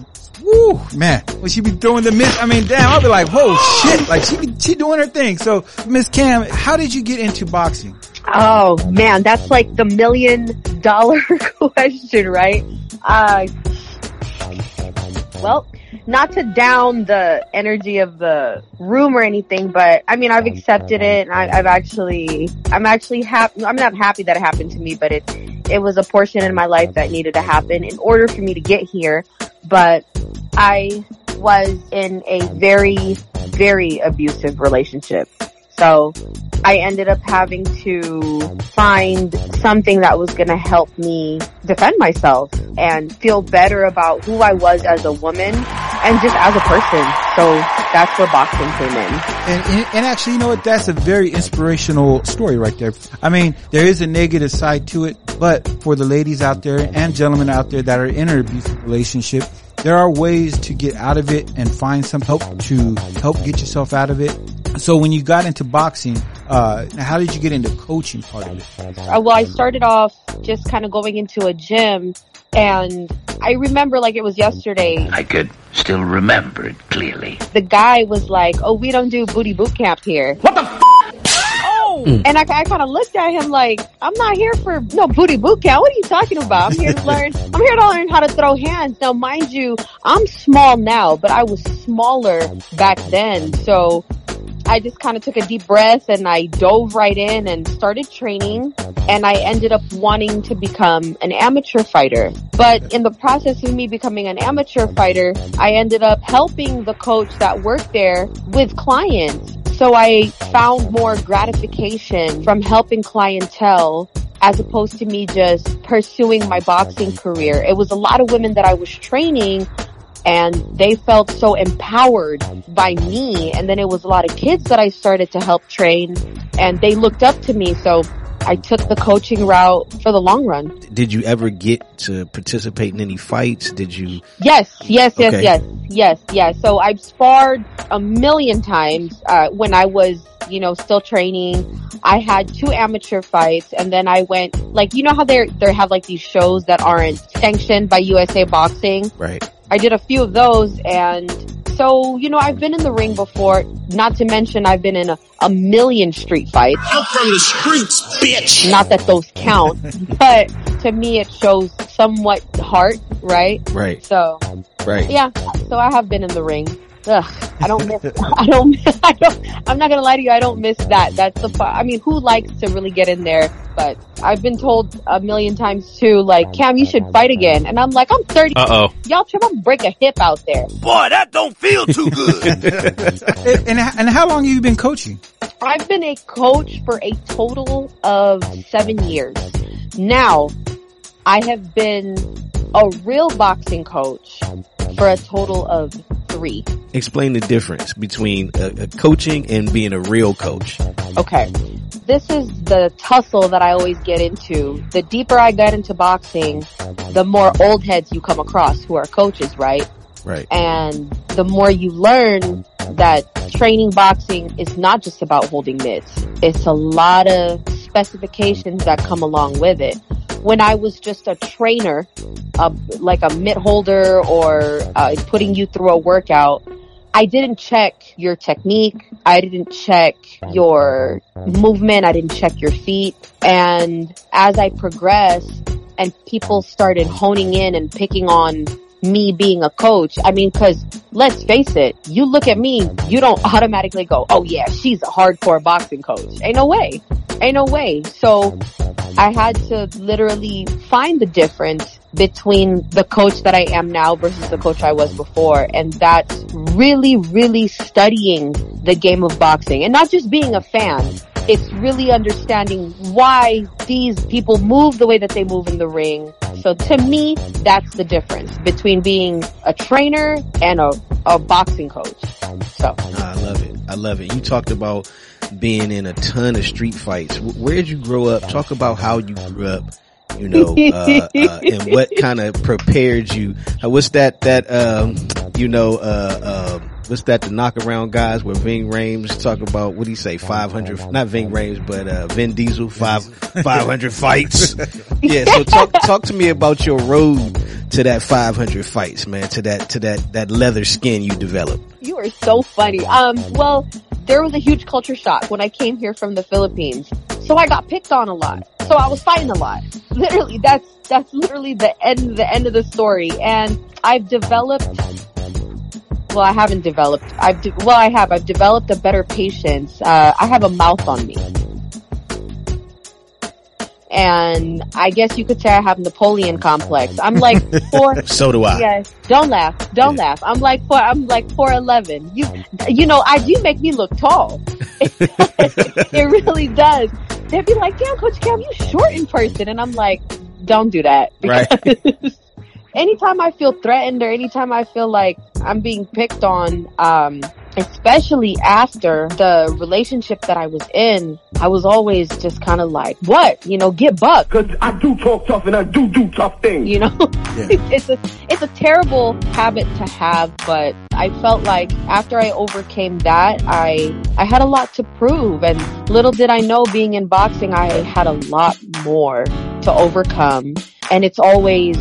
[SPEAKER 2] Woo, man. When she be throwing the miss, I mean, damn, I'll be like, whoa, [GASPS] shit. Like she be, she doing her thing. So, Miss Cam, how did you get into boxing?
[SPEAKER 17] Oh man, that's like the million dollar [LAUGHS] question, right? Uh, well, not to down the energy of the room or anything, but I mean, I've accepted it and I, I've actually, I'm actually happy, I'm not happy that it happened to me, but it, it was a portion in my life that needed to happen in order for me to get here. But I was in a very, very abusive relationship. So I ended up having to find something that was going to help me defend myself and feel better about who I was as a woman and just as a person. So that's where boxing came in.
[SPEAKER 2] And, and, actually, you know what? That's a very inspirational story right there. I mean, there is a negative side to it, but for the ladies out there and gentlemen out there that are in an abusive relationship, there are ways to get out of it and find some help to help get yourself out of it. So when you got into boxing, uh, how did you get into coaching part of it?
[SPEAKER 17] Uh, well, I started off just kind of going into a gym and I remember like it was yesterday.
[SPEAKER 18] I could still remember it clearly.
[SPEAKER 17] The guy was like, oh, we don't do booty boot camp here. What the f- Oh! And I, I kind of looked at him like, I'm not here for no booty boot camp. What are you talking about? I'm here to learn, I'm here to learn how to throw hands. Now, mind you, I'm small now, but I was smaller back then. So I just kind of took a deep breath and I dove right in and started training and I ended up wanting to become an amateur fighter. But in the process of me becoming an amateur fighter, I ended up helping the coach that worked there with clients. So I found more gratification from helping clientele as opposed to me just pursuing my boxing career. It was a lot of women that I was training and they felt so empowered by me. And then it was a lot of kids that I started to help train and they looked up to me. So I took the coaching route for the long run.
[SPEAKER 9] Did you ever get to participate in any fights? Did you?
[SPEAKER 17] Yes, yes, yes,
[SPEAKER 9] Okay.
[SPEAKER 17] yes, yes, yes. So I've sparred a million times, uh, when I was, you know, still training. I had two amateur fights and then I went, like, you know how they they have like these shows that aren't sanctioned by USA Boxing?
[SPEAKER 9] Right.
[SPEAKER 17] I did a few of those and so, you know, I've been in the ring before, not to mention I've been in a, a million street fights.
[SPEAKER 12] I'm from the streets, bitch.
[SPEAKER 17] Not that those count, [LAUGHS] but to me it shows somewhat heart, right?
[SPEAKER 9] Right.
[SPEAKER 17] So,
[SPEAKER 9] Right.
[SPEAKER 17] yeah, so I have been in the ring. Ugh, I don't miss, [LAUGHS] I don't, I don't, I'm not gonna lie to you, I don't miss that. That's the I mean, who likes to really get in there? But I've been told a million times too, like, Cam, you should fight again. And I'm like, I'm 30.
[SPEAKER 19] Uh-oh.
[SPEAKER 17] Y'all try to break a hip out there.
[SPEAKER 19] Boy, that don't feel too good. [LAUGHS]
[SPEAKER 2] and, and and how long have you been coaching?
[SPEAKER 17] I've been a coach for a total of seven years. Now, I have been a real boxing coach for a total of three.
[SPEAKER 9] Explain the difference between uh, uh, coaching and being a real coach.
[SPEAKER 17] Okay. This is the tussle that I always get into. The deeper I get into boxing, the more old heads you come across who are coaches, right?
[SPEAKER 9] Right.
[SPEAKER 17] And the more you learn that training boxing is not just about holding mitts. It's a lot of specifications that come along with it. When I was just a trainer, uh, like a mitt holder or uh, putting you through a workout, I didn't check your technique. I didn't check your movement. I didn't check your feet. And as I progressed and people started honing in and picking on me being a coach, I mean, cause let's face it, you look at me, you don't [LAUGHS] automatically go, oh yeah, she's a hardcore boxing coach. Ain't no way. Ain't no way. So I had to literally find the difference between the coach that I am now versus the coach I was before. And that's really, really studying the game of boxing and not just being a fan. It's really understanding why these people move the way that they move in the ring. So to me, that's the difference between being a trainer and a, a boxing coach. So
[SPEAKER 9] I love it. I love it. You talked about being in a ton of street fights. Where did you grow up? Talk about how you grew up. You know, uh, uh, and what [LAUGHS] kind of prepared you? Uh, what's that? That um, you know, uh, uh, what's that? The knockaround guys where Ving Rhames talk about what do you say? Five hundred, not Ving Rhames, but uh, Vin Diesel five five hundred fights. [LAUGHS] yeah. So talk talk to me about your road to that five hundred fights, man. To that to that that leather skin you developed.
[SPEAKER 17] You are so funny. Um, well, there was a huge culture shock when I came here from the Philippines. So I got picked on a lot. So I was fighting a lot. [LAUGHS] Literally, that's, that's literally the end, the end of the story. And I've developed, well, I haven't developed, I've, de- well, I have, I've developed a better patience. Uh, I have a mouth on me. And I guess you could say I have Napoleon complex. I'm like [LAUGHS] four.
[SPEAKER 9] so do I.
[SPEAKER 17] Yes. Don't laugh. Don't laugh. I'm like four. I'm like four eleven. You, you know, I do make me look tall. [LAUGHS] it really does. They'd be like, "Damn, Coach Cam, you short in person," and I'm like, "Don't do that."
[SPEAKER 9] Right. [LAUGHS]
[SPEAKER 17] Because anytime I feel threatened or anytime I feel like I'm being picked on, um, especially after the relationship that I was in, I was always just kind of like, what? You know, get buck.
[SPEAKER 8] Cause I do talk tough and I do do tough things.
[SPEAKER 17] You know, [LAUGHS] it's a, it's a terrible habit to have, but I felt like after I overcame that, I, I had a lot to prove and little did I know being in boxing, I had a lot more to overcome and it's always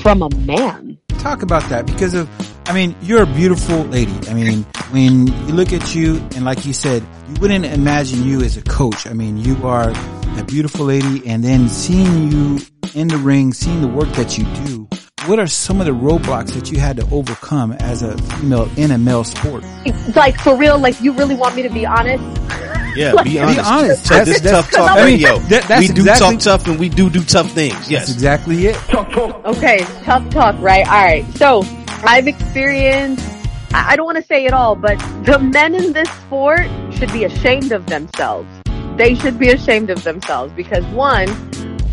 [SPEAKER 17] from a man.
[SPEAKER 2] Talk about that because of, I mean, you're a beautiful lady. I mean, when you look at you and like you said, you wouldn't imagine you as a coach. I mean, you are a beautiful lady and then seeing you in the ring, seeing the work that you do, what are some of the roadblocks that you had to overcome as a female in a male sport?
[SPEAKER 17] Like for real, like you really want me to be honest?
[SPEAKER 9] Yeah,
[SPEAKER 17] Like,
[SPEAKER 9] be honest.
[SPEAKER 2] honest.
[SPEAKER 9] So this
[SPEAKER 2] That's-
[SPEAKER 9] tough talk
[SPEAKER 2] I mean,
[SPEAKER 9] radio.
[SPEAKER 2] that- that's
[SPEAKER 9] we do
[SPEAKER 2] exactly-
[SPEAKER 9] talk tough and we do do tough things. Yes.
[SPEAKER 2] That's exactly it.
[SPEAKER 17] Okay, tough talk, right? Alright, so I've experienced, I I don't want to say it all, but the men in this sport should be ashamed of themselves. They should be ashamed of themselves because one,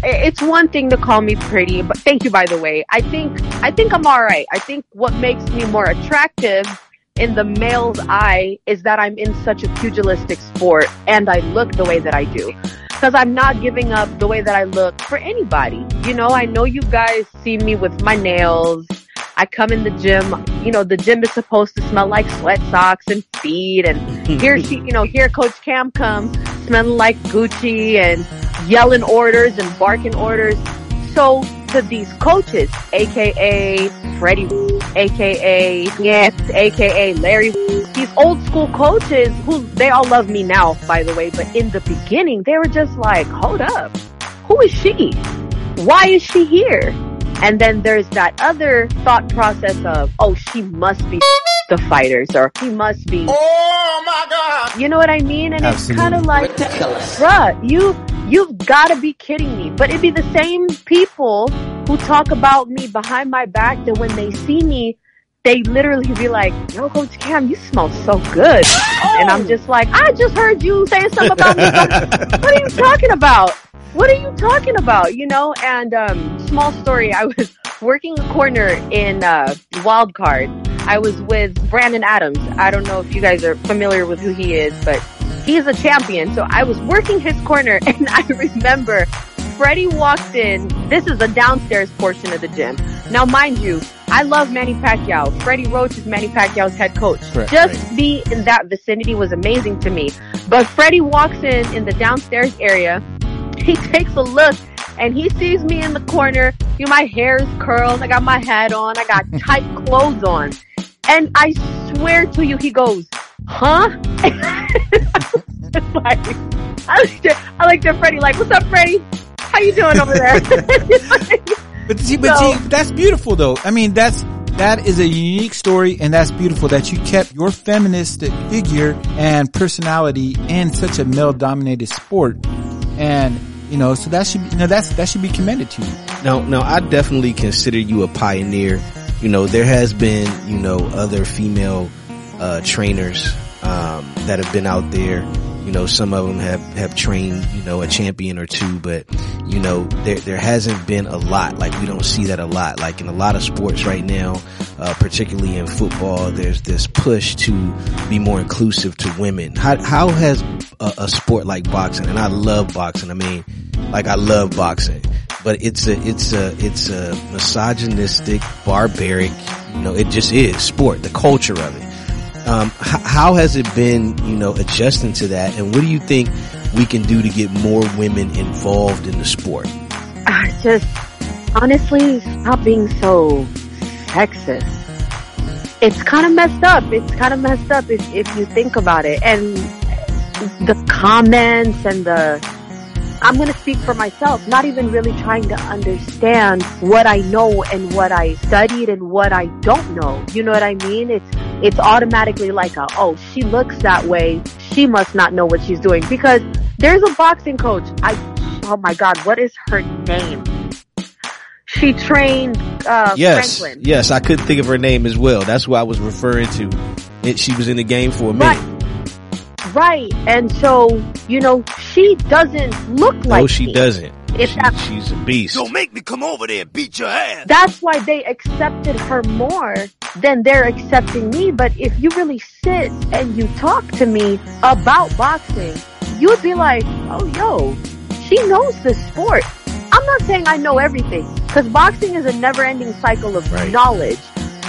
[SPEAKER 17] it's one thing to call me pretty, but thank you by the way. I think, I think I'm alright. I think what makes me more attractive in the male's eye is that I'm in such a pugilistic sport and I look the way that I do. Cause I'm not giving up the way that I look for anybody. You know, I know you guys see me with my nails. I come in the gym, you know, the gym is supposed to smell like sweat socks and feet and [LAUGHS] here she, you know, here Coach Cam comes smelling like Gucci and yelling orders and barking orders. So to these coaches, aka Freddie, aka yes, aka Larry, these old school coaches who they all love me now, by the way, but in the beginning they were just like, hold up, who is she? Why is she here? And then there's that other thought process of, oh, she must be the fighters or he must be.
[SPEAKER 19] Oh my god!
[SPEAKER 17] You know what I mean? And
[SPEAKER 19] Absolutely.
[SPEAKER 17] it's kind of like,
[SPEAKER 19] Ridiculous.
[SPEAKER 17] bruh, you, you've gotta be kidding me. But it'd be the same people who talk about me behind my back that when they see me, they literally be like, yo, Coach Cam, you smell so good. And I'm oh. just like, I just heard you saying something about me. [LAUGHS] What are you talking about? What are you talking about? You know, and, um, small story, I was [LAUGHS] working a corner in, uh, Wild Card. I was with Brandon Adams. I don't know if you guys are familiar with who he is, but he's a champion. So I was working his corner [LAUGHS] and I remember Freddie walked in. This is the downstairs portion of the gym. Now, mind you, I love Manny Pacquiao. Freddie Roach is Manny Pacquiao's head coach.
[SPEAKER 20] Correct,
[SPEAKER 17] Just be in that vicinity was amazing to me. But Freddie walks in in the downstairs area. He takes a look and he sees me in the corner. You know, my hair is curled. I got my hat on. I got [LAUGHS] tight clothes on. And I swear to you, he goes, huh? [LAUGHS] like, I looked at, I looked at Freddie like, what's up, Freddie? How you doing over there? [LAUGHS]
[SPEAKER 2] But see, but
[SPEAKER 17] So-
[SPEAKER 2] see, that's beautiful though. I mean, that's, that is a unique story and that's beautiful that you kept your feminist figure and personality in such a male dominated sport. And, you know, so that should, be, you know, that's, that should be commended to you.
[SPEAKER 9] No, no, I definitely consider you a pioneer. You know, there has been, you know, other female, uh, trainers, um, that have been out there. You know, some of them have, have trained, you know, a champion or two, but, you know, there, there hasn't been a lot. Like we don't see that a lot. Like in a lot of sports right now, uh, particularly in football, there's this push to be more inclusive to women. How, how has a, a sport like boxing, and I love boxing. I mean, like I love boxing, but it's a, it's a, it's a misogynistic, barbaric, you know, it just is sport, the culture of it. Um, h- how has it been, you know, adjusting to that? And what do you think we can do to get more women involved in the sport?
[SPEAKER 17] I just honestly stop being so sexist. It's kind of messed up. It's kind of messed up if if you think about it. And the comments and the I'm going to speak for myself, not even really trying to understand what I know and what I studied and what I don't know. You know what I mean? It's it's automatically like a, oh, she looks that way. She must not know what she's doing because there's a boxing coach. I, oh my God, what is her name? She trained, uh,
[SPEAKER 9] yes,
[SPEAKER 17] Franklin.
[SPEAKER 9] yes, I couldn't think of her name as well. That's what I was referring to. It, she was in the game for a minute.
[SPEAKER 17] Right. And so, you know, she doesn't look like
[SPEAKER 9] no, she
[SPEAKER 17] me.
[SPEAKER 9] doesn't.
[SPEAKER 17] If that
[SPEAKER 9] She's a beast.
[SPEAKER 19] Don't make me come over there and beat your ass.
[SPEAKER 17] that's why they accepted her more than they're accepting me. But if you really sit and you talk to me about boxing, you'd be like, oh, yo, she knows the sport. I'm not saying I know everything because boxing is a never ending cycle of knowledge.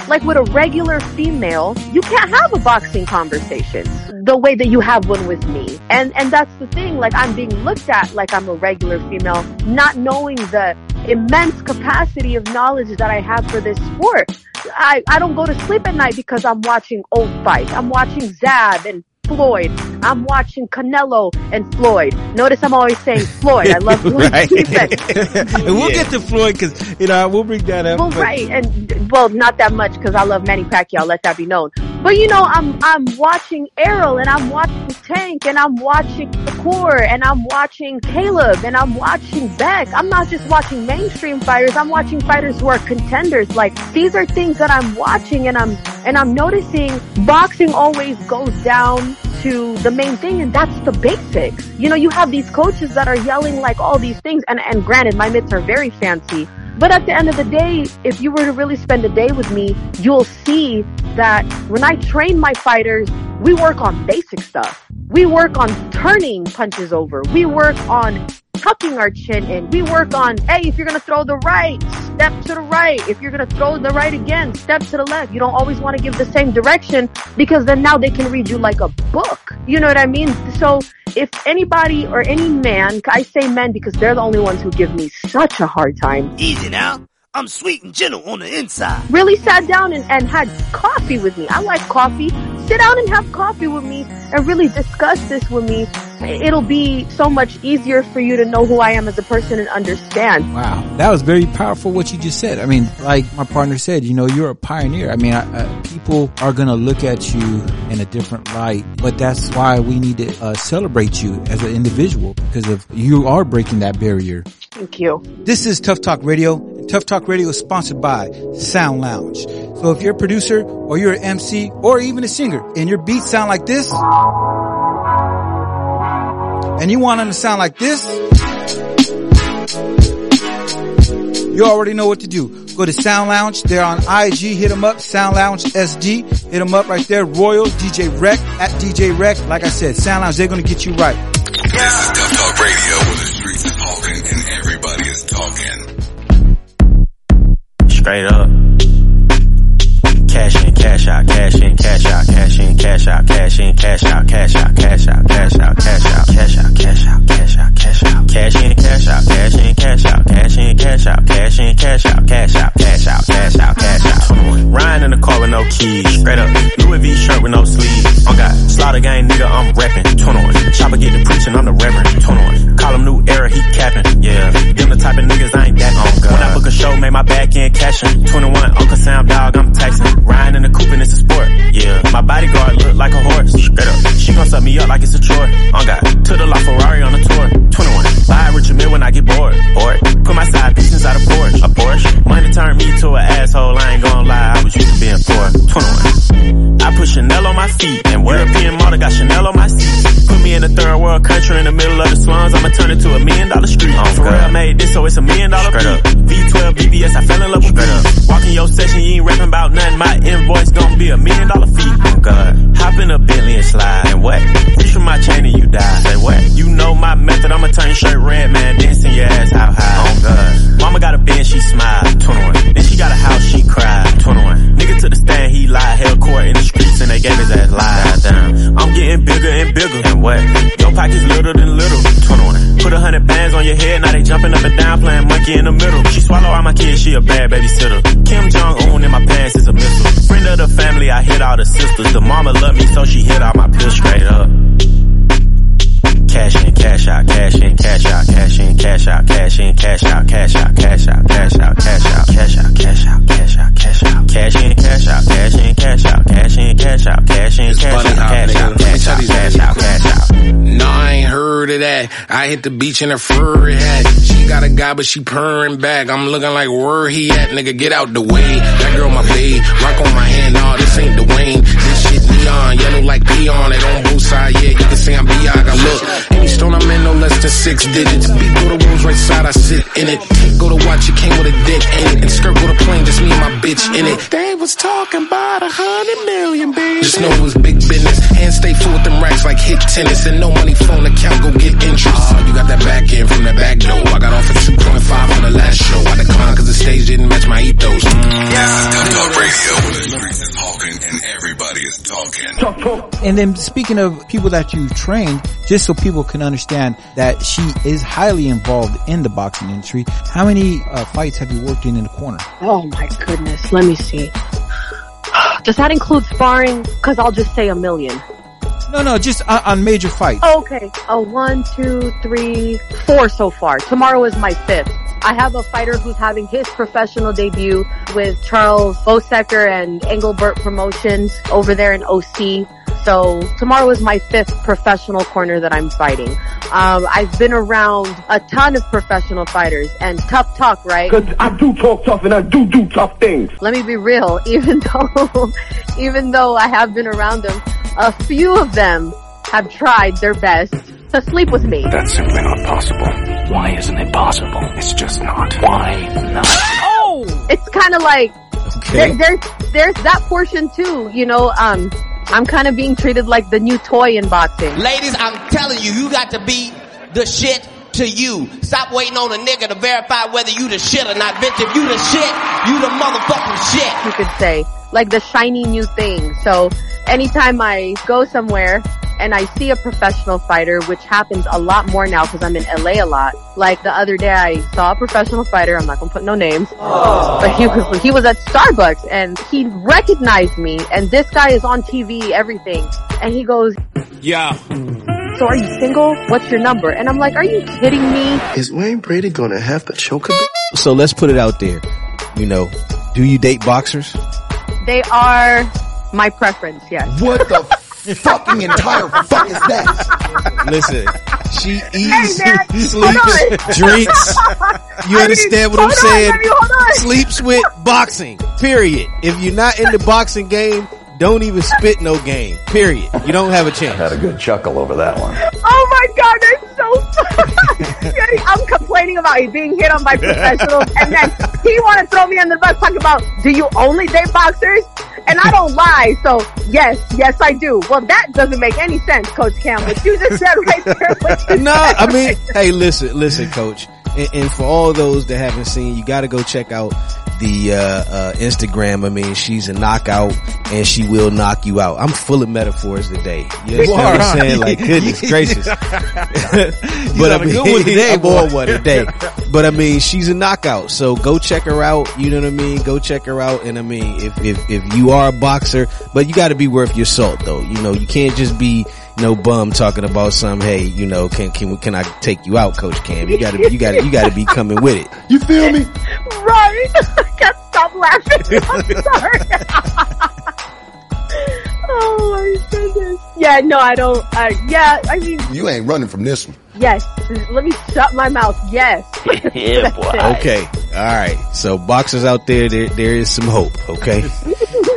[SPEAKER 17] Like with a regular female, you can't have a boxing conversation the way that you have one with me. And, and that's the thing. Like I'm being looked at like I'm a regular female, not knowing the immense capacity of knowledge that I have for this sport. I, I don't go to sleep at night because I'm watching old fights. I'm watching Zab and Floyd. I'm watching Canelo and Floyd. Notice I'm always saying Floyd. I love Floyd. [LAUGHS]
[SPEAKER 2] right. and [LAUGHS] we'll get to Floyd because, you know, we'll bring that up.
[SPEAKER 17] Well,
[SPEAKER 2] but-
[SPEAKER 17] right, and well, not that much because I love Manny Pacquiao. Let that be known. But you know, I'm I'm watching Errol and I'm watching Tank and I'm watching Core and I'm watching Caleb and I'm watching Beck. I'm not just watching mainstream fighters. I'm watching fighters who are contenders. Like these are things that I'm watching and I'm and I'm noticing boxing always goes down to the main thing and that's the basics. You know, you have these coaches that are yelling like all these things and and granted my mitts are very fancy. But at the end of the day, if you were to really spend a day with me, you'll see that when I train my fighters, we work on basic stuff. We work on turning punches over. We work on tucking our chin in. We work on, hey, if you're gonna throw the right, step to the right. If you're gonna throw the right again, step to the left. You don't always want to give the same direction because then now they can read you like a book. You know what I mean? So if anybody or any man, I say men because they're the only ones who give me such a hard time
[SPEAKER 19] Easy now. I'm sweet and gentle on the inside.
[SPEAKER 17] really sat down and, and had coffee with me. I like coffee. sit down and have coffee with me and really discuss this with me, it'll be so much easier for you to know who I am as a person and understand.
[SPEAKER 2] Wow, that was very powerful what you just said. I mean, like my partner said, you know, you're a pioneer. I mean, I, uh, people are going to look at you in a different light, but that's why we need to uh, celebrate you as an individual because of you are breaking that barrier.
[SPEAKER 17] Thank you.
[SPEAKER 2] This is Tuff Talk Radio. Tuff Talk Radio is sponsored by Sound Lounge. So if you're a producer or you're an MC or even a singer and your beats sound like this and you want them to sound like this, you already know what to do. Go to Sound Lounge. They're on IG. Hit them up. Sound Lounge SD. Hit them up right there. Royal DJ Rec at DJ Rec. Like I said, Sound Lounge, they're going to get you right.
[SPEAKER 6] This is Tuff Talk Radio where the streets is talking and everybody is talking.
[SPEAKER 20] Straight up. Cash in, cash out, cash in, cash out, cash in, cash out, cash in, cash out, cash out, cash out, cash out, cash out, cash out, cash out, cash out, cash in, cash out, cash in, cash out, cash in, cash out, cash in, cash out, cash out, cash out, cash out, cash out. Riding in the car with no keys, straight up. Louis V shirt with no sleeves. On God, slaughter gang nigga, I'm reppin'. 21. Chopper get the preaching, I'm the reverend. 21. Call him new era, he capping. Yeah, them the type of niggas I ain't that oh, on. When I book a show, make my back end cashin'. 21, Uncle Sam dog, I'm texting. Riding in the coupe and it's a sport. Yeah, my bodyguard look like a horse. Straight up, she gon' set me up like it's a chore. On God, to the La Ferrari on the tour. 21, buy a Richard Mille when I get bored. Bored. Put my side piece inside a Porsche. A Porsche. Money turned me to an asshole. I ain't gon' lie, I was used to being poor. 21. I put Chanel on my feet and European model got Chanel on my seat. Put me in a third world country in the middle of the slums. I'ma turn it to a million dollar street. Oh, For real, I made this, so it's a million dollar up. V12 BBS, I fell in love with Straight up. Walking your session, you ain't rapping about nothing. My invoice gon' be a million dollar fee. Oh God. Hop in a Bentley and slide. And what? Reach for my chain and you die. Say what? You know my method, I'ma turn your shirt red, man. Send your ass out high. Oh God. Mama got a Benz, she smile. 21. Then she got a house, she cried. 21. Nigga to the stand, he lied. Held court in the streets and they gave his ass lies. Down. I'm getting bigger and bigger. And what? Your pockets little than little. 21. Put a hundred bands on your head, now they jumping up and down, playing monkey in the middle. She swallow all my kids, she a bad babysitter. Kim Jong Un in my pants is a missile. Friend of the family, I hit all the sisters. The mama love me, so she hit all my pills straight cash out, cash out, cash out, cash out, cash out, cash out, cash out, cash out, cash in, cash out, cash in, cash out, cash in, cash out, cash in, cash out, cash out, cash out, cash out, cash out.
[SPEAKER 7] No, I ain't heard of that. I hit the beach in a furry hat. She got a guy, but she purring back. I'm looking like where he at, nigga. Get out the way. That girl my babe. Rock on my hand, nah, this ain't Dwayne. This shit neon, yellow like peon. It on both sides, yeah. You can say I'm Biaga. Look, any stone I'm in, no less than six digits. Beat through the walls right side, I sit in it. Go to watch, it came with a dick in it. And skirt with a plane, just me and my bitch in it. They was talking about a hundred million, baby. Just know it was big business. Hands stay full with them racks like hit tennis. And no money phone account, go get interest. Oh, you got that back end from the back door. I got off at 2.5 for the last show. I declined cause the stage didn't match my ethos. Mm.
[SPEAKER 6] This is Tuff Talk Radio where the streets is talking and everybody is talking.
[SPEAKER 2] And then speaking of people that you trained, just so people can understand that she is highly involved in the boxing industry, how many uh, fights have you worked in in the corner?
[SPEAKER 17] Oh my goodness. Let me see. [SIGHS] Does that include sparring? Cause I'll just say a million.
[SPEAKER 2] No, no, just on, on major fights.
[SPEAKER 17] Okay. A one, two, three, four so far. Tomorrow is my fifth. I have a fighter who's having his professional debut with Charles Bosecker and Engelbert Promotions over there in OC. So tomorrow is my fifth professional corner that I'm fighting. Um, I've been around a ton of professional fighters and tough talk, right?
[SPEAKER 8] Cause I do talk tough and I do do tough things.
[SPEAKER 17] Let me be real, [LAUGHS] even though, even though I have been around them, a few of them have tried their best to sleep with me.
[SPEAKER 18] That's simply not possible. Why isn't it possible? It's just not. Why not?
[SPEAKER 17] Oh! It's kind of like,
[SPEAKER 2] Okay.
[SPEAKER 17] there, there's, there's that portion too, you know, um, I'm kind of being treated like the new toy in boxing.
[SPEAKER 19] Ladies, I'm telling you, you got to be the shit to you. Stop waiting on a nigga to verify whether you the shit or not, bitch. If you the shit, you the motherfucking shit.
[SPEAKER 17] you could say, like the shiny new thing. So anytime I go somewhere and I see a professional fighter, which happens a lot more now because I'm in LA a lot. Like the other day I saw a professional fighter, I'm not gonna put no names, but he was, he was at Starbucks and he recognized me and this guy is on TV, everything. And he goes,
[SPEAKER 16] Yeah.
[SPEAKER 17] so are you single? What's your number? And I'm like, are you kidding me?
[SPEAKER 9] Is Wayne Brady gonna have to choke a bit? So let's put it out there. You know, do you date boxers?
[SPEAKER 17] They are my preference, yes.
[SPEAKER 8] What the [LAUGHS] fucking entire fuck is that?
[SPEAKER 9] Listen, she
[SPEAKER 17] Hey
[SPEAKER 9] eats,
[SPEAKER 17] man,
[SPEAKER 9] sleeps, drinks. You
[SPEAKER 17] I
[SPEAKER 9] understand
[SPEAKER 17] mean,
[SPEAKER 9] what I'm
[SPEAKER 17] on,
[SPEAKER 9] saying?
[SPEAKER 17] baby, hold on.
[SPEAKER 9] Sleeps with boxing. Period. If you're not in the boxing game, don't even spit no game. Period. You don't have a chance.
[SPEAKER 13] I Had a good chuckle over that one.
[SPEAKER 17] Oh my god, that's funny. I'm complaining about you being hit on by professionals and then he want to throw me on the bus Talk about, do you only date boxers? And I don't lie, so yes, yes I do. Well that doesn't make any sense, Coach Campbell. you just said right there.
[SPEAKER 9] no, I mean, hey, listen, listen, coach. And, and for all those that haven't seen, you got to go check out the uh, uh, Instagram. I mean, she's a knockout, and she will knock you out. I'm full of metaphors today. You understand what I'm saying? Like, goodness [LAUGHS] gracious. [LAUGHS] but I
[SPEAKER 2] a
[SPEAKER 9] mean,
[SPEAKER 2] good one today, boy.
[SPEAKER 9] on one today. [LAUGHS] But I mean, she's a knockout. So go check her out. You know what I mean? Go check her out. And I mean, if if if you are a boxer, but you got to be worth your salt, though. You know, you can't just be no bum talking about some. Hey, you know, can can can I take you out, Coach Cam? You got to you got to you got to be coming with it.
[SPEAKER 8] You feel me?
[SPEAKER 17] Right. I [LAUGHS] can't stop laughing. [LAUGHS] I'm sorry. [LAUGHS] oh my goodness. Yeah, no, I don't, uh, yeah, I mean,
[SPEAKER 8] You ain't running from this one.
[SPEAKER 17] yes. Let me shut my mouth. Yes.
[SPEAKER 8] Yeah, boy.
[SPEAKER 9] Okay, all right. So boxers out there, there there is some hope. Okay,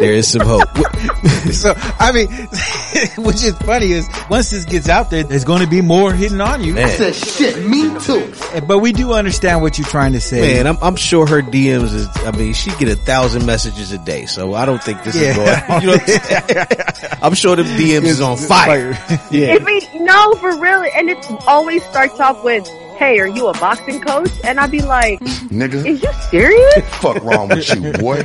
[SPEAKER 9] there is some hope. [LAUGHS]
[SPEAKER 2] so I mean, [LAUGHS] which is funny is once this gets out there, there's going to be more hitting on you.
[SPEAKER 9] Man. I said,
[SPEAKER 8] shit, me too.
[SPEAKER 2] But we do understand what you're trying to say.
[SPEAKER 9] Man, I'm I'm sure her DMs is. I mean, she get a thousand messages a day, so I don't think this is
[SPEAKER 2] Yeah.
[SPEAKER 9] going. You know, I'm. [LAUGHS] I'm sure the DMs is on fire. Yeah.
[SPEAKER 17] If it, no, for real. And it always starts off with, hey, are you a boxing coach? And I'd be like,
[SPEAKER 8] Nigga.
[SPEAKER 17] is you serious?
[SPEAKER 8] Fuck wrong with you, boy.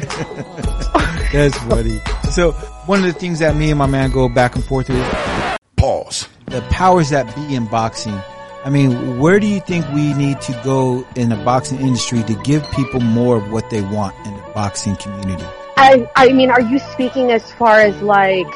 [SPEAKER 8] [LAUGHS]
[SPEAKER 2] That's funny. So one of the things that me and my man go back and forth with.
[SPEAKER 8] Pause.
[SPEAKER 2] The powers that be in boxing. I mean, where do you think we need to go in the boxing industry to give people more of what they want in the boxing community?
[SPEAKER 17] I, I mean, are you speaking as far as like,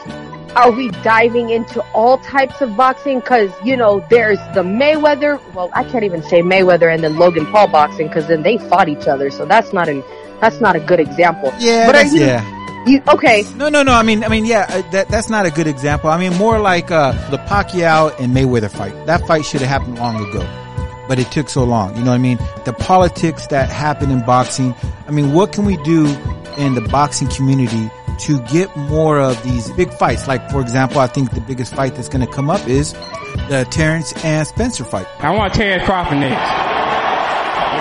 [SPEAKER 17] are we diving into all types of boxing? Cause, you know, there's the Mayweather, well, I can't even say Mayweather and then Logan Paul boxing cause then they fought each other. So that's not an, that's not a good example.
[SPEAKER 2] Yeah,
[SPEAKER 17] but are you,
[SPEAKER 2] yeah.
[SPEAKER 17] You, okay.
[SPEAKER 2] No, no, no. I mean, I mean, yeah, uh, that that's not a good example. I mean, more like uh, the Pacquiao and Mayweather fight. That fight should have happened long ago, but it took so long. You know what I mean? The politics that happen in boxing. I mean, what can we do in the boxing community to get more of these big fights? Like, for example, I think the biggest fight that's going to come up is the Terrence and Spencer fight.
[SPEAKER 21] I want Terrence Crawford next.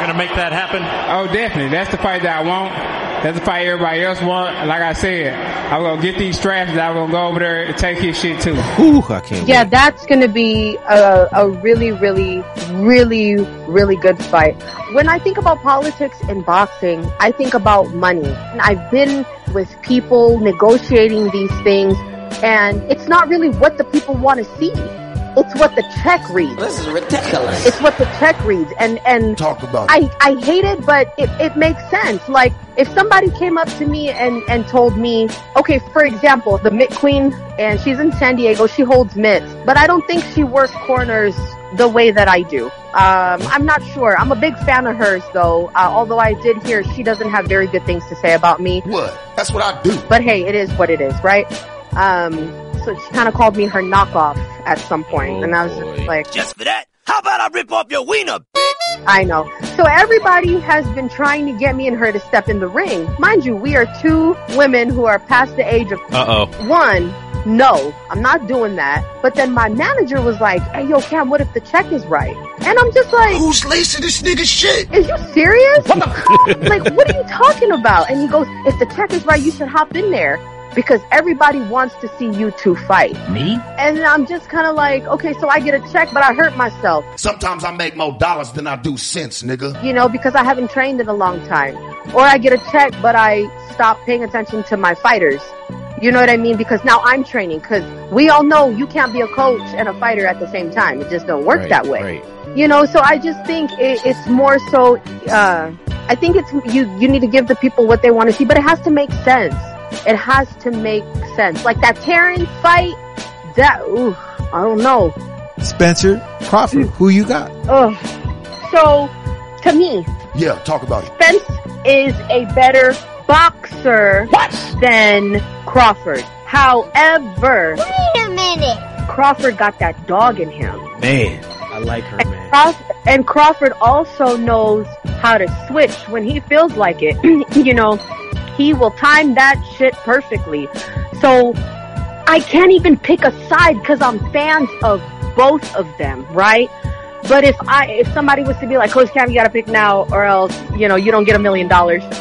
[SPEAKER 22] You're gonna make that happen?
[SPEAKER 21] Oh, definitely. That's the fight that I want. That's the fight everybody else want. Like I said, I'm gonna get these straps. I'm gonna go over there and take his shit too.
[SPEAKER 9] Ooh, I can't.
[SPEAKER 17] Yeah, that's going to be a, a really, really, really, really good fight. When I think about politics and boxing, I think about money. And I've been with people negotiating these things, and it's not really what the people want to see. It's what the check reads.
[SPEAKER 19] This is ridiculous.
[SPEAKER 17] It's what the check reads, and and
[SPEAKER 8] Talk about
[SPEAKER 17] I I hate it, but it it makes sense. Like if somebody came up to me and and told me, okay, for example, the Mitt Queen, and she's in San Diego, she holds mitts, but I don't think she works corners the way that I do. Um, I'm not sure. I'm a big fan of hers, though. Uh, although I did hear she doesn't have very good things to say about me.
[SPEAKER 8] What? That's what I do.
[SPEAKER 17] But hey, it is what it is, right? Um, so she kind of called me her knockoff at some point, and I was just like,
[SPEAKER 19] Just for that, how about I rip off your wiener?
[SPEAKER 17] I know. So everybody has been trying to get me and her to step in the ring. Mind you, we are two women who are past the age of
[SPEAKER 22] Uh oh.
[SPEAKER 17] one. No, I'm not doing that. But then my manager was like, "Hey, yo, Cam, what if the check is right?" And I'm just like,
[SPEAKER 8] Who's lacing this nigga shit?
[SPEAKER 17] "Is you serious? What the [LAUGHS] like, what are you talking about?" And he goes, "If the check is right, you should hop in there." Because everybody wants to see you two fight.
[SPEAKER 22] Me?
[SPEAKER 17] And I'm just kind of like, okay, so I get a check, but I hurt myself.
[SPEAKER 8] Sometimes I make more dollars than I do cents, nigga.
[SPEAKER 17] you know, because I haven't trained in a long time. Or I get a check, but I stop paying attention to my fighters. You know what I mean? Because now I'm training. Because we all know you can't be a coach and a fighter at the same time. It just don't work
[SPEAKER 9] Right,
[SPEAKER 17] that way.
[SPEAKER 9] right.
[SPEAKER 17] You know, so I just think it, it's more so. Uh, I think it's you. You need to give the people what they want to see, but it has to make sense. It has to make sense. Like that Terrence fight. That ooh, I don't know.
[SPEAKER 2] Spencer Crawford, who you got?
[SPEAKER 17] Ugh. So, to me,
[SPEAKER 23] Yeah, talk about it.
[SPEAKER 17] Spence is a better boxer than Crawford. However, wait a minute. Crawford got that dog in him.
[SPEAKER 9] Man, I like her, man.
[SPEAKER 17] Crawford, and Crawford also knows how to switch when he feels like it. [CLEARS THROAT] you know, he will time that shit perfectly. So I can't even pick a side because I'm fans of both of them, right? But if I, if somebody was to be like, Coach Cam, you gotta pick now or else, you know, you don't get a million dollars. [LAUGHS]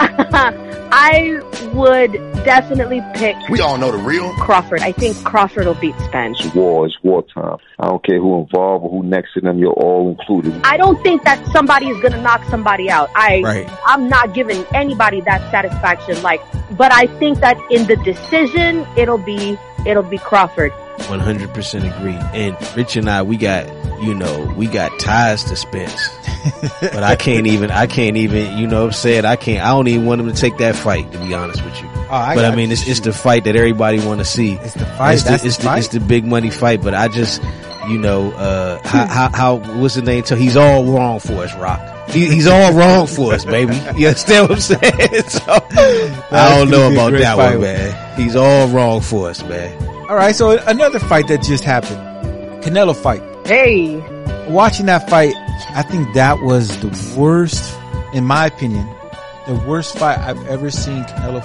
[SPEAKER 17] I would definitely pick
[SPEAKER 23] We all know the real.
[SPEAKER 17] Crawford. I think Crawford will beat Spence.
[SPEAKER 24] It's war. It's wartime. I don't care who involved or who next to them. You're all included.
[SPEAKER 17] I don't think that somebody is gonna knock somebody out. I,
[SPEAKER 24] Right.
[SPEAKER 17] I'm not giving anybody that satisfaction. Like, but I think that in the decision, it'll be, it'll be Crawford.
[SPEAKER 9] 100% agree. And Rich and I, we got, you know, we got ties to Spence. [LAUGHS] but I can't even, I can't even, you know what I'm saying? I can't, I don't even want him to take that fight, to be honest with you.
[SPEAKER 2] Oh, I
[SPEAKER 9] but I mean, it's, it's the fight that everybody want to see. It's the
[SPEAKER 2] fight,
[SPEAKER 9] It's the,
[SPEAKER 2] that's the
[SPEAKER 9] it's, the,
[SPEAKER 2] fight.
[SPEAKER 9] it's the big money fight. But I just, you know, uh, how, how, how, what's the name? So he's all wrong for us, Rock. He, he's all wrong for us, baby. [LAUGHS] You understand what I'm saying? [LAUGHS] So, I don't know
[SPEAKER 2] gonna be a
[SPEAKER 9] about that
[SPEAKER 2] fight.
[SPEAKER 9] one, man. He's all wrong for us, man.
[SPEAKER 2] All right, so another fight that just happened, Canelo fight.
[SPEAKER 17] Hey,
[SPEAKER 2] watching that fight, I think that was the worst, in my opinion, the worst fight I've ever seen Canelo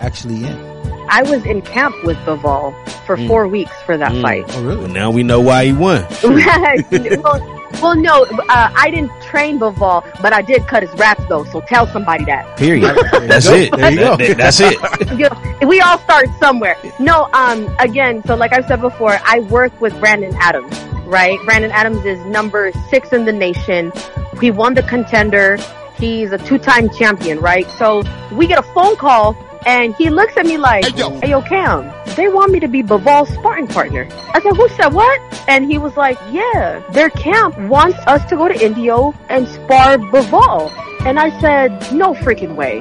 [SPEAKER 2] actually in.
[SPEAKER 17] I was in camp with Bivol for
[SPEAKER 9] Mm.
[SPEAKER 17] four weeks for that fight.
[SPEAKER 2] Oh, really?
[SPEAKER 9] Well, now we know why he won. [LAUGHS]
[SPEAKER 17] well, well, no, uh, I didn't train Bivol, but I did cut his wraps though. So tell somebody that.
[SPEAKER 9] Period. That's
[SPEAKER 2] go.
[SPEAKER 9] it.
[SPEAKER 2] There you go.
[SPEAKER 9] That- that- that's it.
[SPEAKER 17] You know, we all start somewhere. No, um, again, so like I've said before, I work with Brandon Adams, right? Brandon Adams is number six in the nation. He won the contender. He's a two-time champion, right? So we get a phone call and he looks at me like, hey yo, Cam, they want me to be Bivol's sparring partner. I said, who said what? And he was like, yeah, their camp wants us to go to Indio and spar Bival. And I said, no freaking way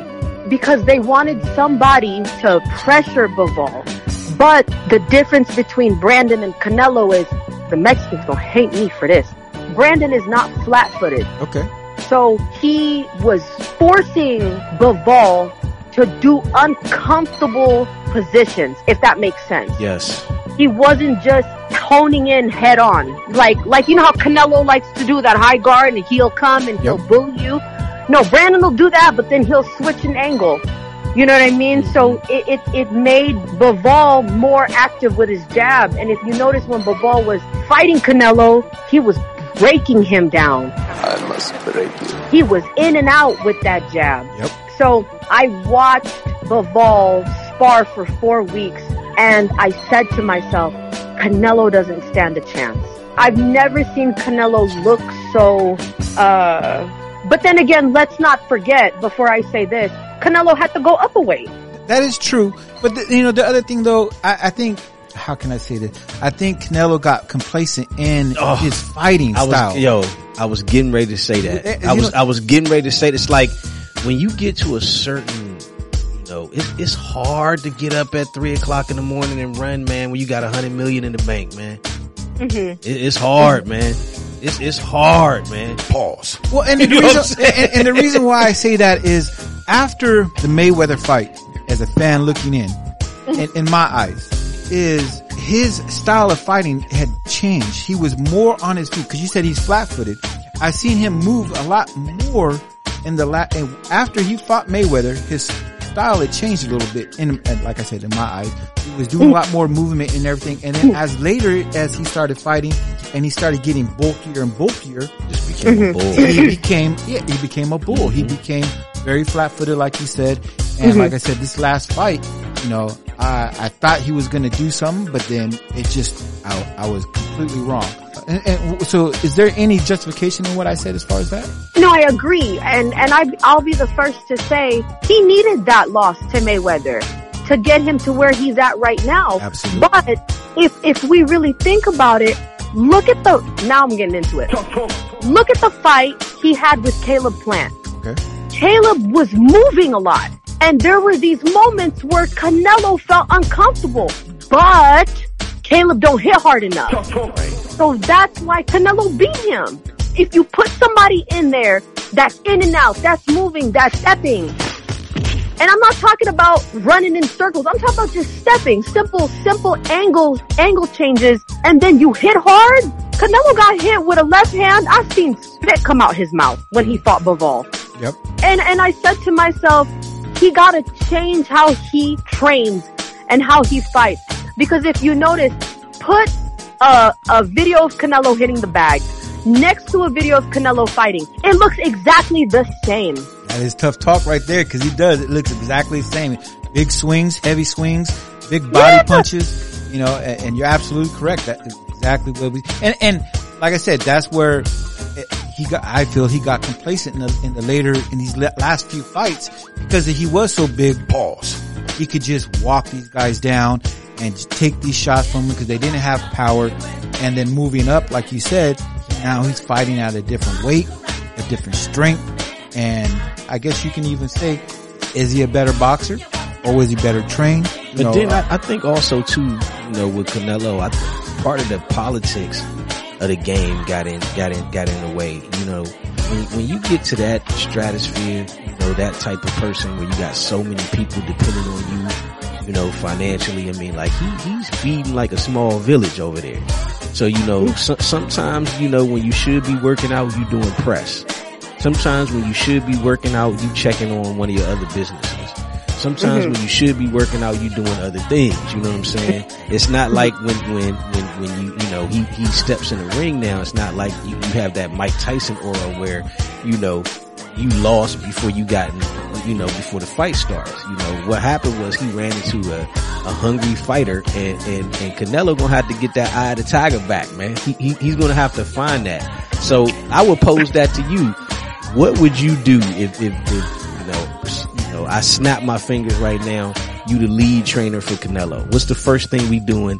[SPEAKER 17] because they wanted somebody to pressure Bivol. But the difference between Brandon and Canelo is the Mexicans gonna hate me for this. Brandon is not flat-footed.
[SPEAKER 2] Okay.
[SPEAKER 17] So he was forcing Bivol to do uncomfortable positions, if that makes sense.
[SPEAKER 9] Yes.
[SPEAKER 17] He wasn't just honing in head on. Like, like, you know how Canelo likes to do that high guard and he'll come and he'll bully you? No, Brandon will do that, but then he'll switch an angle. You know what I mean? So mm-hmm. it, it, it made Bivol more active with his jab. And if you notice when Bivol was fighting Canelo, he was breaking him down.
[SPEAKER 24] I must break you.
[SPEAKER 17] He was in and out with that jab.
[SPEAKER 2] Yep.
[SPEAKER 17] So I watched Bivol spar for four weeks and I said to myself, Canelo doesn't stand a chance. I've never seen Canelo look so, uh, but then again, let's not forget before I say this, Canelo had to go up a weight.
[SPEAKER 2] That is true. But the, you know, the other thing though, I, I think, how can I say this? I think Canelo got complacent in
[SPEAKER 9] Oh,
[SPEAKER 2] his fighting
[SPEAKER 9] I
[SPEAKER 2] style.
[SPEAKER 9] was, yo, I was getting ready to say that.
[SPEAKER 2] Eh,
[SPEAKER 9] I was,
[SPEAKER 2] know-
[SPEAKER 9] I was getting ready to say this. Like when you get to a certain, you know, it, it's hard to get up at three o'clock in the morning and run, man. When you got a hundred million in the bank, man.
[SPEAKER 17] Mm-hmm.
[SPEAKER 9] It, it's hard, man. It's it's hard, man.
[SPEAKER 23] Pause.
[SPEAKER 2] Well, and the, [LAUGHS]
[SPEAKER 9] You know what I'm
[SPEAKER 2] reason, and, and the reason why I say that is after the Mayweather fight, as a fan looking in, in, in my eyes, is his style of fighting had changed. He was more on his feet because you said he's flat footed. I've seen him move a lot more in the la- and after he fought Mayweather, his style had changed a little bit. In and like I said, in my eyes, he was doing a lot more movement and everything. And then as later as he started fighting and he started getting bulkier and bulkier,
[SPEAKER 9] just became a bull.
[SPEAKER 2] he [LAUGHS] became yeah, he became a bull. He became very flat footed, like you said. And
[SPEAKER 9] Mhm.
[SPEAKER 2] like I said, this last fight, you know, I I thought he was gonna do something, but then it just I I was completely wrong. And, and so, is there any justification in what I said as far as that?
[SPEAKER 17] No, I agree, and and I I'll be the first to say he needed that loss to Mayweather to get him to where he's at right now.
[SPEAKER 2] Absolutely.
[SPEAKER 17] But if if we really think about it, look at the now I'm getting into it. Look at the fight he had with Caleb Plant.
[SPEAKER 2] Okay.
[SPEAKER 17] Caleb was moving a lot. And there were these moments where Canelo felt uncomfortable. But Caleb don't hit hard enough. So that's why Canelo beat him. If you put somebody in there that's in and out, that's moving, that's stepping. And I'm not talking about running in circles. I'm talking about just stepping, simple, simple angles, angle changes, and then you hit hard. Canelo got hit with a left hand. I've seen spit come out his mouth when he fought Bivol.
[SPEAKER 2] Yep.
[SPEAKER 17] And, and I said to myself, he gotta change how he trains and how he fights. Because if you notice, put a, a video of Canelo hitting the bag next to a video of Canelo fighting. It looks exactly the same.
[SPEAKER 2] That is tough talk right there because he does. It looks exactly the same. Big swings, heavy swings, big body
[SPEAKER 17] Yeah.
[SPEAKER 2] punches, you know, and, and you're absolutely correct. That is exactly what we, and, and like I said, that's where he got, I feel he got complacent in the, in the later, in these last few fights because he was so big, pause. He could just walk these guys down and take these shots from them because they didn't have power. And then moving up, like you said, now he's fighting at a different weight, a different strength. And I guess you can even say, is he a better boxer or was he better trained? You
[SPEAKER 9] But
[SPEAKER 2] know,
[SPEAKER 9] then
[SPEAKER 2] uh,
[SPEAKER 9] I, I think also too, you know, with Canelo, I part of the politics of the game got in, got in, got in the way. You know, when, when you get to that stratosphere, you know, that type of person where you got so many people depending on you, you know, financially. I mean, like he, he's feeding like a small village over there. So, you know, so, sometimes, you know, when you should be working out, you doing press. Sometimes when you should be working out, you checking on one of your other businesses. Sometimes
[SPEAKER 17] Mhm.
[SPEAKER 9] when you should be working out, you're doing other things. You know what I'm saying? It's not like when, when, when, when you, you know, he, he steps in the ring now. It's not like you, you have that Mike Tyson aura where, you know, you lost before you got, you know, before the fight starts. You know, what happened was he ran into a, a hungry fighter and, and, and Canelo gonna have to get that eye of the tiger back, man. He, he, he's gonna have to find that. So I would pose that to you. What would you do if, if, if I snap my fingers right now, you the lead trainer for Canelo. What's the first thing we doing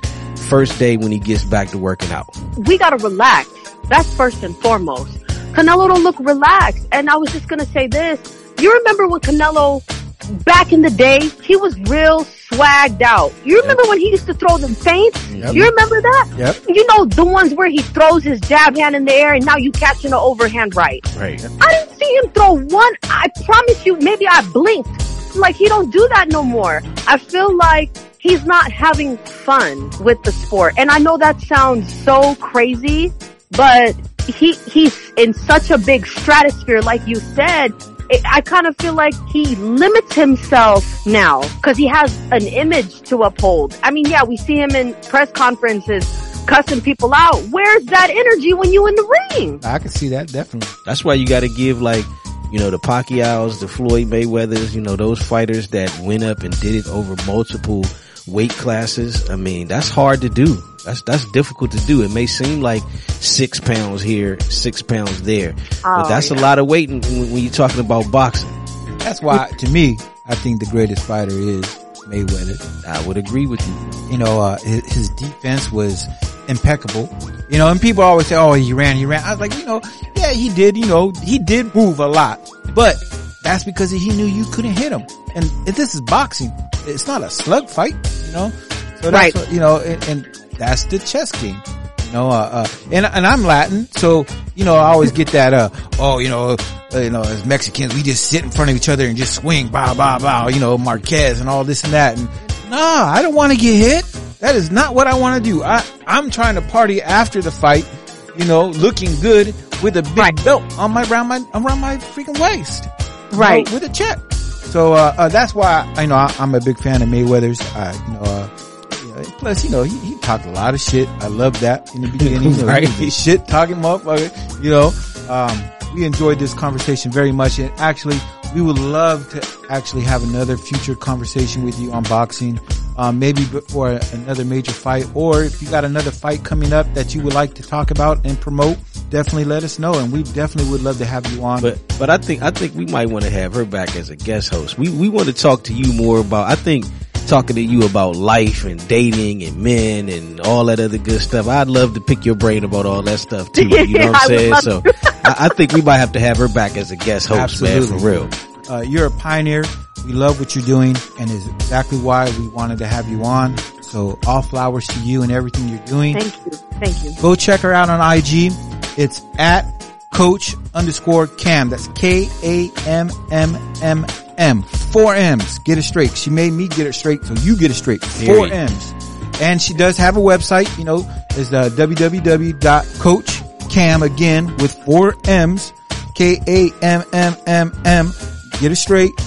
[SPEAKER 9] first day when he gets back to working out?
[SPEAKER 17] we gotta relax. That's first and foremost. Canelo don't look relaxed. And I was just gonna say this. You remember when Canelo, back in the day, he was real swagged out. You remember when he used to throw them feints?
[SPEAKER 2] Yep.
[SPEAKER 17] You remember that?
[SPEAKER 2] Yep.
[SPEAKER 17] You know, the ones where he throws his jab hand in the air and now you catching an overhand right.
[SPEAKER 9] Right.
[SPEAKER 17] I didn't see him throw one. I promise you, maybe I blinked. Like he don't do that no more. I feel like he's not having fun with the sport. And I know that sounds so crazy, but he, he's in such a big stratosphere, like you said. It, I kind of feel like he limits himself now because he has an image to uphold. I mean, yeah, we see him in press conferences cussing people out. Where's that energy when you in the ring?
[SPEAKER 2] I can see that definitely.
[SPEAKER 9] That's why you got to give like, you know, the Pacquiao's, the Floyd Mayweathers, you know, those fighters that went up and did it over multiple weight classes. I mean, that's hard to do. That's, that's difficult to do. It may seem like six pounds here, six pounds there, but
[SPEAKER 17] Oh,
[SPEAKER 9] that's a lot of weight when, when you're talking about boxing.
[SPEAKER 2] That's why, to me, I think the greatest fighter is Mayweather.
[SPEAKER 9] I would agree with you.
[SPEAKER 2] You know, uh, his, his defense was impeccable. You know, and people always say, "Oh, he ran, he ran." I was like, you know, yeah, he did. You know, he did move a lot, but that's because he knew you couldn't hit him. And if this is boxing, it's not a slug fight. You know, so that's
[SPEAKER 17] Right.
[SPEAKER 2] what, you know, and, and that's the chess game. You know, uh, uh, and, and I'm Latin, so, you know, I always get that, uh, oh, you know, uh, you know, as Mexicans, we just sit in front of each other and just swing, bow, bow, bow, you know, Marquez and all this and that. And nah, I don't want to get hit. That is not what I want to do. I, I'm trying to party after the fight, you know, looking good with a big belt on my, around my, around my freaking waist. you know,
[SPEAKER 17] Right.
[SPEAKER 2] with a check. So, uh, uh, that's why, I know, I, I'm a big fan of Mayweather's. I, you know, uh, yeah, plus, you know, he, he talked a lot of shit. I love that in the beginning. [LAUGHS] You know,
[SPEAKER 9] Right.
[SPEAKER 2] he was a shit talking motherfucker, you know. Um, we enjoyed this conversation very much and actually we would love to actually have another future conversation with you on boxing. Um, maybe before another major fight or if you got another fight coming up that you would like to talk about and promote, definitely let us know and we definitely would love to have you on.
[SPEAKER 9] But but I think I think we might want to have her back as a guest host. We we want to talk to you more about. I think talking to you about life and dating and men and all that other good stuff. I'd love to pick your brain about all that stuff too. You know what I'm [LAUGHS] saying? So I, I think we might have to have her back as a guest host, man, for real.
[SPEAKER 2] Uh, you're a pioneer. We love what you're doing and is exactly why we wanted to have you on. So all flowers to you and everything you're doing.
[SPEAKER 17] Thank you. Thank you.
[SPEAKER 2] Go check her out on IG. It's at coach underscore kammmm. That's K-A-M-M-M-M. Four M's. Get it straight. She made me get it straight. So you get it straight. Four
[SPEAKER 9] Period.
[SPEAKER 2] M's. And she does have a website, you know, is uh, www.coachkammmm again with four M's. K-A-M-M-M-M. Get it straight.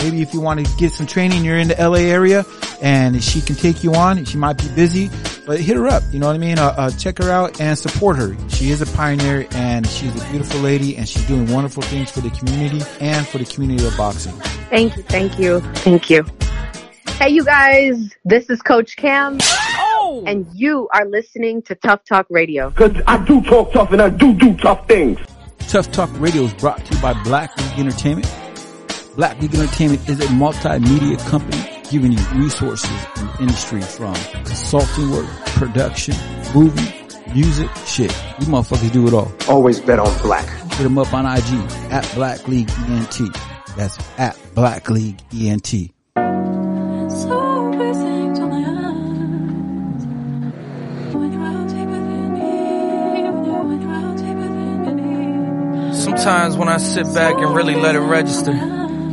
[SPEAKER 2] Maybe if you want to get some training, you're in the LA area and she can take you on. She might be busy, but hit her up. You know what I mean? Uh, uh, check her out and support her. She is a pioneer and she's a beautiful lady and she's doing wonderful things for the community and for the community of boxing.
[SPEAKER 17] Thank you. Thank you. Thank you. Hey, you guys. This is Coach Kammmm. Oh! And you are listening to Tuff Talk Radio.
[SPEAKER 25] Cause I do talk tough and I do do tough things.
[SPEAKER 2] Tuff Talk Radio is brought to you by Black League Entertainment. Black League Entertainment is a multimedia company giving you resources in the industry from consulting work, production, movie, music, shit. You motherfuckers do it all.
[SPEAKER 25] Always bet on black.
[SPEAKER 2] Hit them up on IG at Black League ENT. That's at Black League E ENT.
[SPEAKER 10] Sometimes when I sit back and really let it register,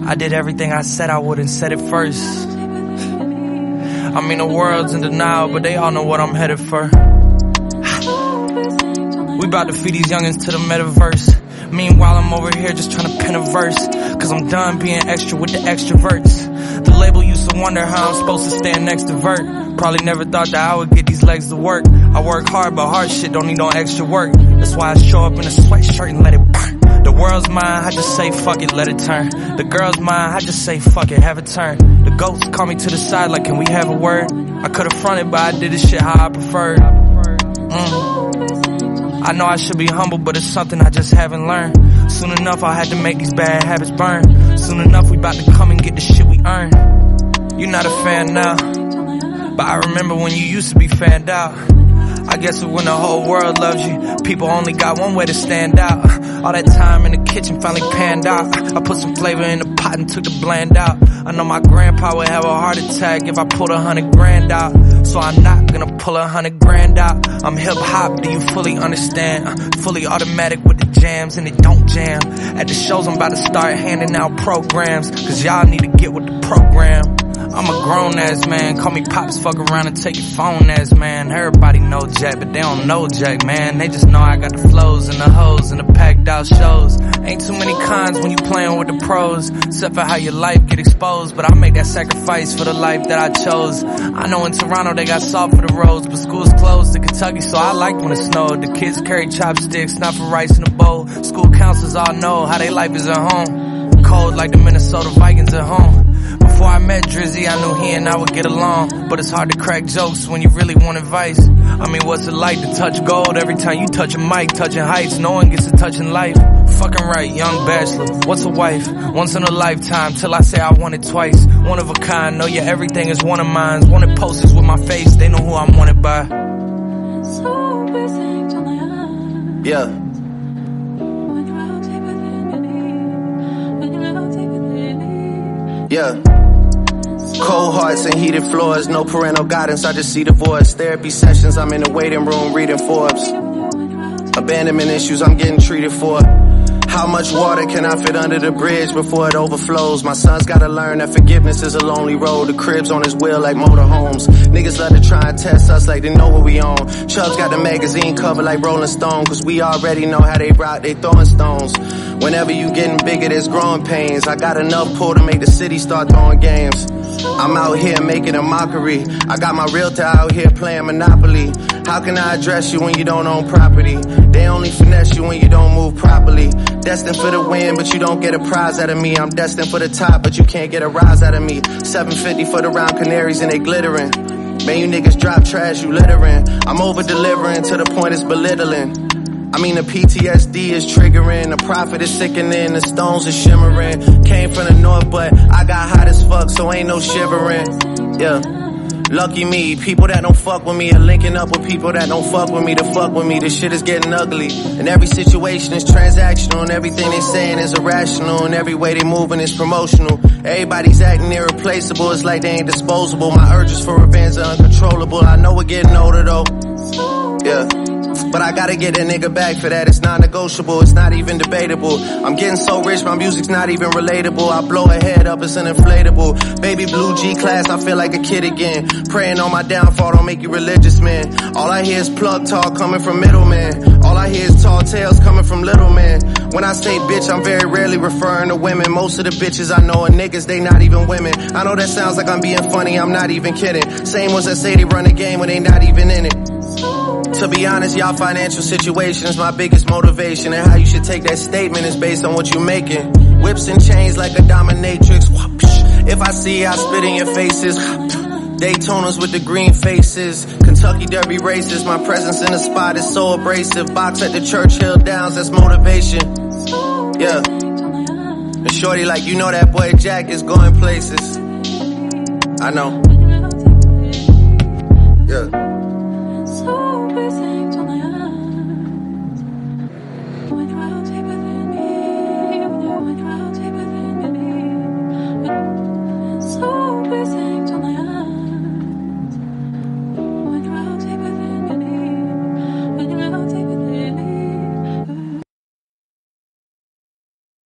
[SPEAKER 10] I did everything I said I would and said it first. I mean, the world's in denial, but they all know what I'm headed for. We about to feed these youngins to the metaverse. Meanwhile, I'm over here just trying to pen a verse. Cause I'm done being extra with the extroverts. The label used to wonder how I'm supposed to stand next to Vert. Probably never thought that I would get these legs to work. I work hard, but hard shit don't need no extra work. That's why I show up in a sweatshirt and let it. The world's mine, I just say fuck it, let it turn. The girl's mine, I just say fuck it, have a turn. The ghosts call me to the side like, can we have a word? I could've fronted, but I did this shit how I preferred. Mm. I know I should be humble, but it's something I just haven't learned. Soon enough, I had to make these bad habits burn. Soon enough, we about to come and get the shit we earn. You're not a fan now, but I remember when you used to be fanned out. I guess when the whole world loves you, people only got one way to stand out. All that time in the kitchen finally panned out. I put some flavor in the pot and took the bland out. I know my grandpa would have a heart attack if I pulled a hundred grand out. So I'm not gonna pull a hundred grand out. I'm hip hop, do you fully understand? Uh, fully automatic with the jams and it don't jam. At the shows I'm about to start handing out programs. Cause y'all need to get with the program. I'm a grown ass man, call me pops, fuck around and take your phone ass man. Everybody know Jack, but they don't know Jack, man. They just know I got the flows and the hoes and the packed out shows. Ain't too many cons when you playing with the pros, except for how your life get exposed. But I make that sacrifice for the life that I chose. I know in Toronto they got salt for the roads, but school's closed in Kentucky, so I like when it snowed. The kids carry chopsticks, not for rice in a bowl. School counselors all know how they life is at home. Cold like the Minnesota Vikings at home. Before I met Drizzy, I knew he and I would get along. But it's hard to crack jokes when you really want advice. I mean, what's it like to touch gold every time you touch a mic? Touching heights, no one gets to touching life. Fucking right, young bachelor. What's a wife? Once in a lifetime, till I say I want it twice. One of a kind, know yeah, everything is one of mine. Wanted posters with my face, they know who I'm wanted by.
[SPEAKER 26] Yeah. Yeah. Cold hearts and heated floors, no parental guidance, I just see divorce. Therapy sessions, I'm in the waiting room reading Forbes. Abandonment issues, I'm getting treated for. How much water can I fit under the bridge before it overflows? My son's gotta learn that forgiveness is a lonely road. The cribs on his wheel like motorhomes. Niggas love to try and test us like they know what we own. Chubbs got the magazine cover like Rolling Stone, cause we already know how they rock, they throwing stones. Whenever you getting bigger, there's growing pains. I got enough pull to make the city start throwing games. I'm out here making a mockery. I got my realtor out here playing Monopoly. How can I address you when you don't own property? They only finesse you when you don't move properly. Destined for the win, but you don't get a prize out of me. I'm destined for the top, but you can't get a rise out of me. 750 for the round canaries and they glittering. Man, you niggas drop trash, you littering. I'm over delivering to the point it's belittling. I mean, the PTSD is triggering, the profit is sickening, the stones are shimmering. Came from the north, but I got hot as fuck, so ain't no shivering. Yeah. Lucky me, people that don't fuck with me are linking up with people that don't fuck with me to fuck with me. This shit is getting ugly. And every situation is transactional, and everything they saying is irrational, and every way they moving is promotional. Everybody's acting irreplaceable, it's like they ain't disposable. My urges for revenge are uncontrollable. I know we're getting older though. Yeah. But I gotta get a nigga back for that. It's non-negotiable. It's not even debatable. I'm getting so rich, my music's not even relatable. I blow a head up, it's an inflatable. Baby blue G class, I feel like a kid again. Praying on my downfall, don't make you religious, man. All I hear is plug talk coming from middleman. All I hear is tall tales coming from little man. When I say bitch, I'm very rarely referring to women. Most of the bitches I know are niggas, they not even women. I know that sounds like I'm being funny, I'm not even kidding. Same ones that say they run the game when they not even in it. To be honest, y'all financial situation is my biggest motivation and how you should take that statement is based on what you're making. Whips and chains like a dominatrix. If I see I spit in your faces. Daytonas with the green faces. Kentucky Derby races. My presence in the spot is so abrasive. Box at the Churchill Downs, that's motivation. Yeah. And shorty like, you know that boy Jack is going places. I know.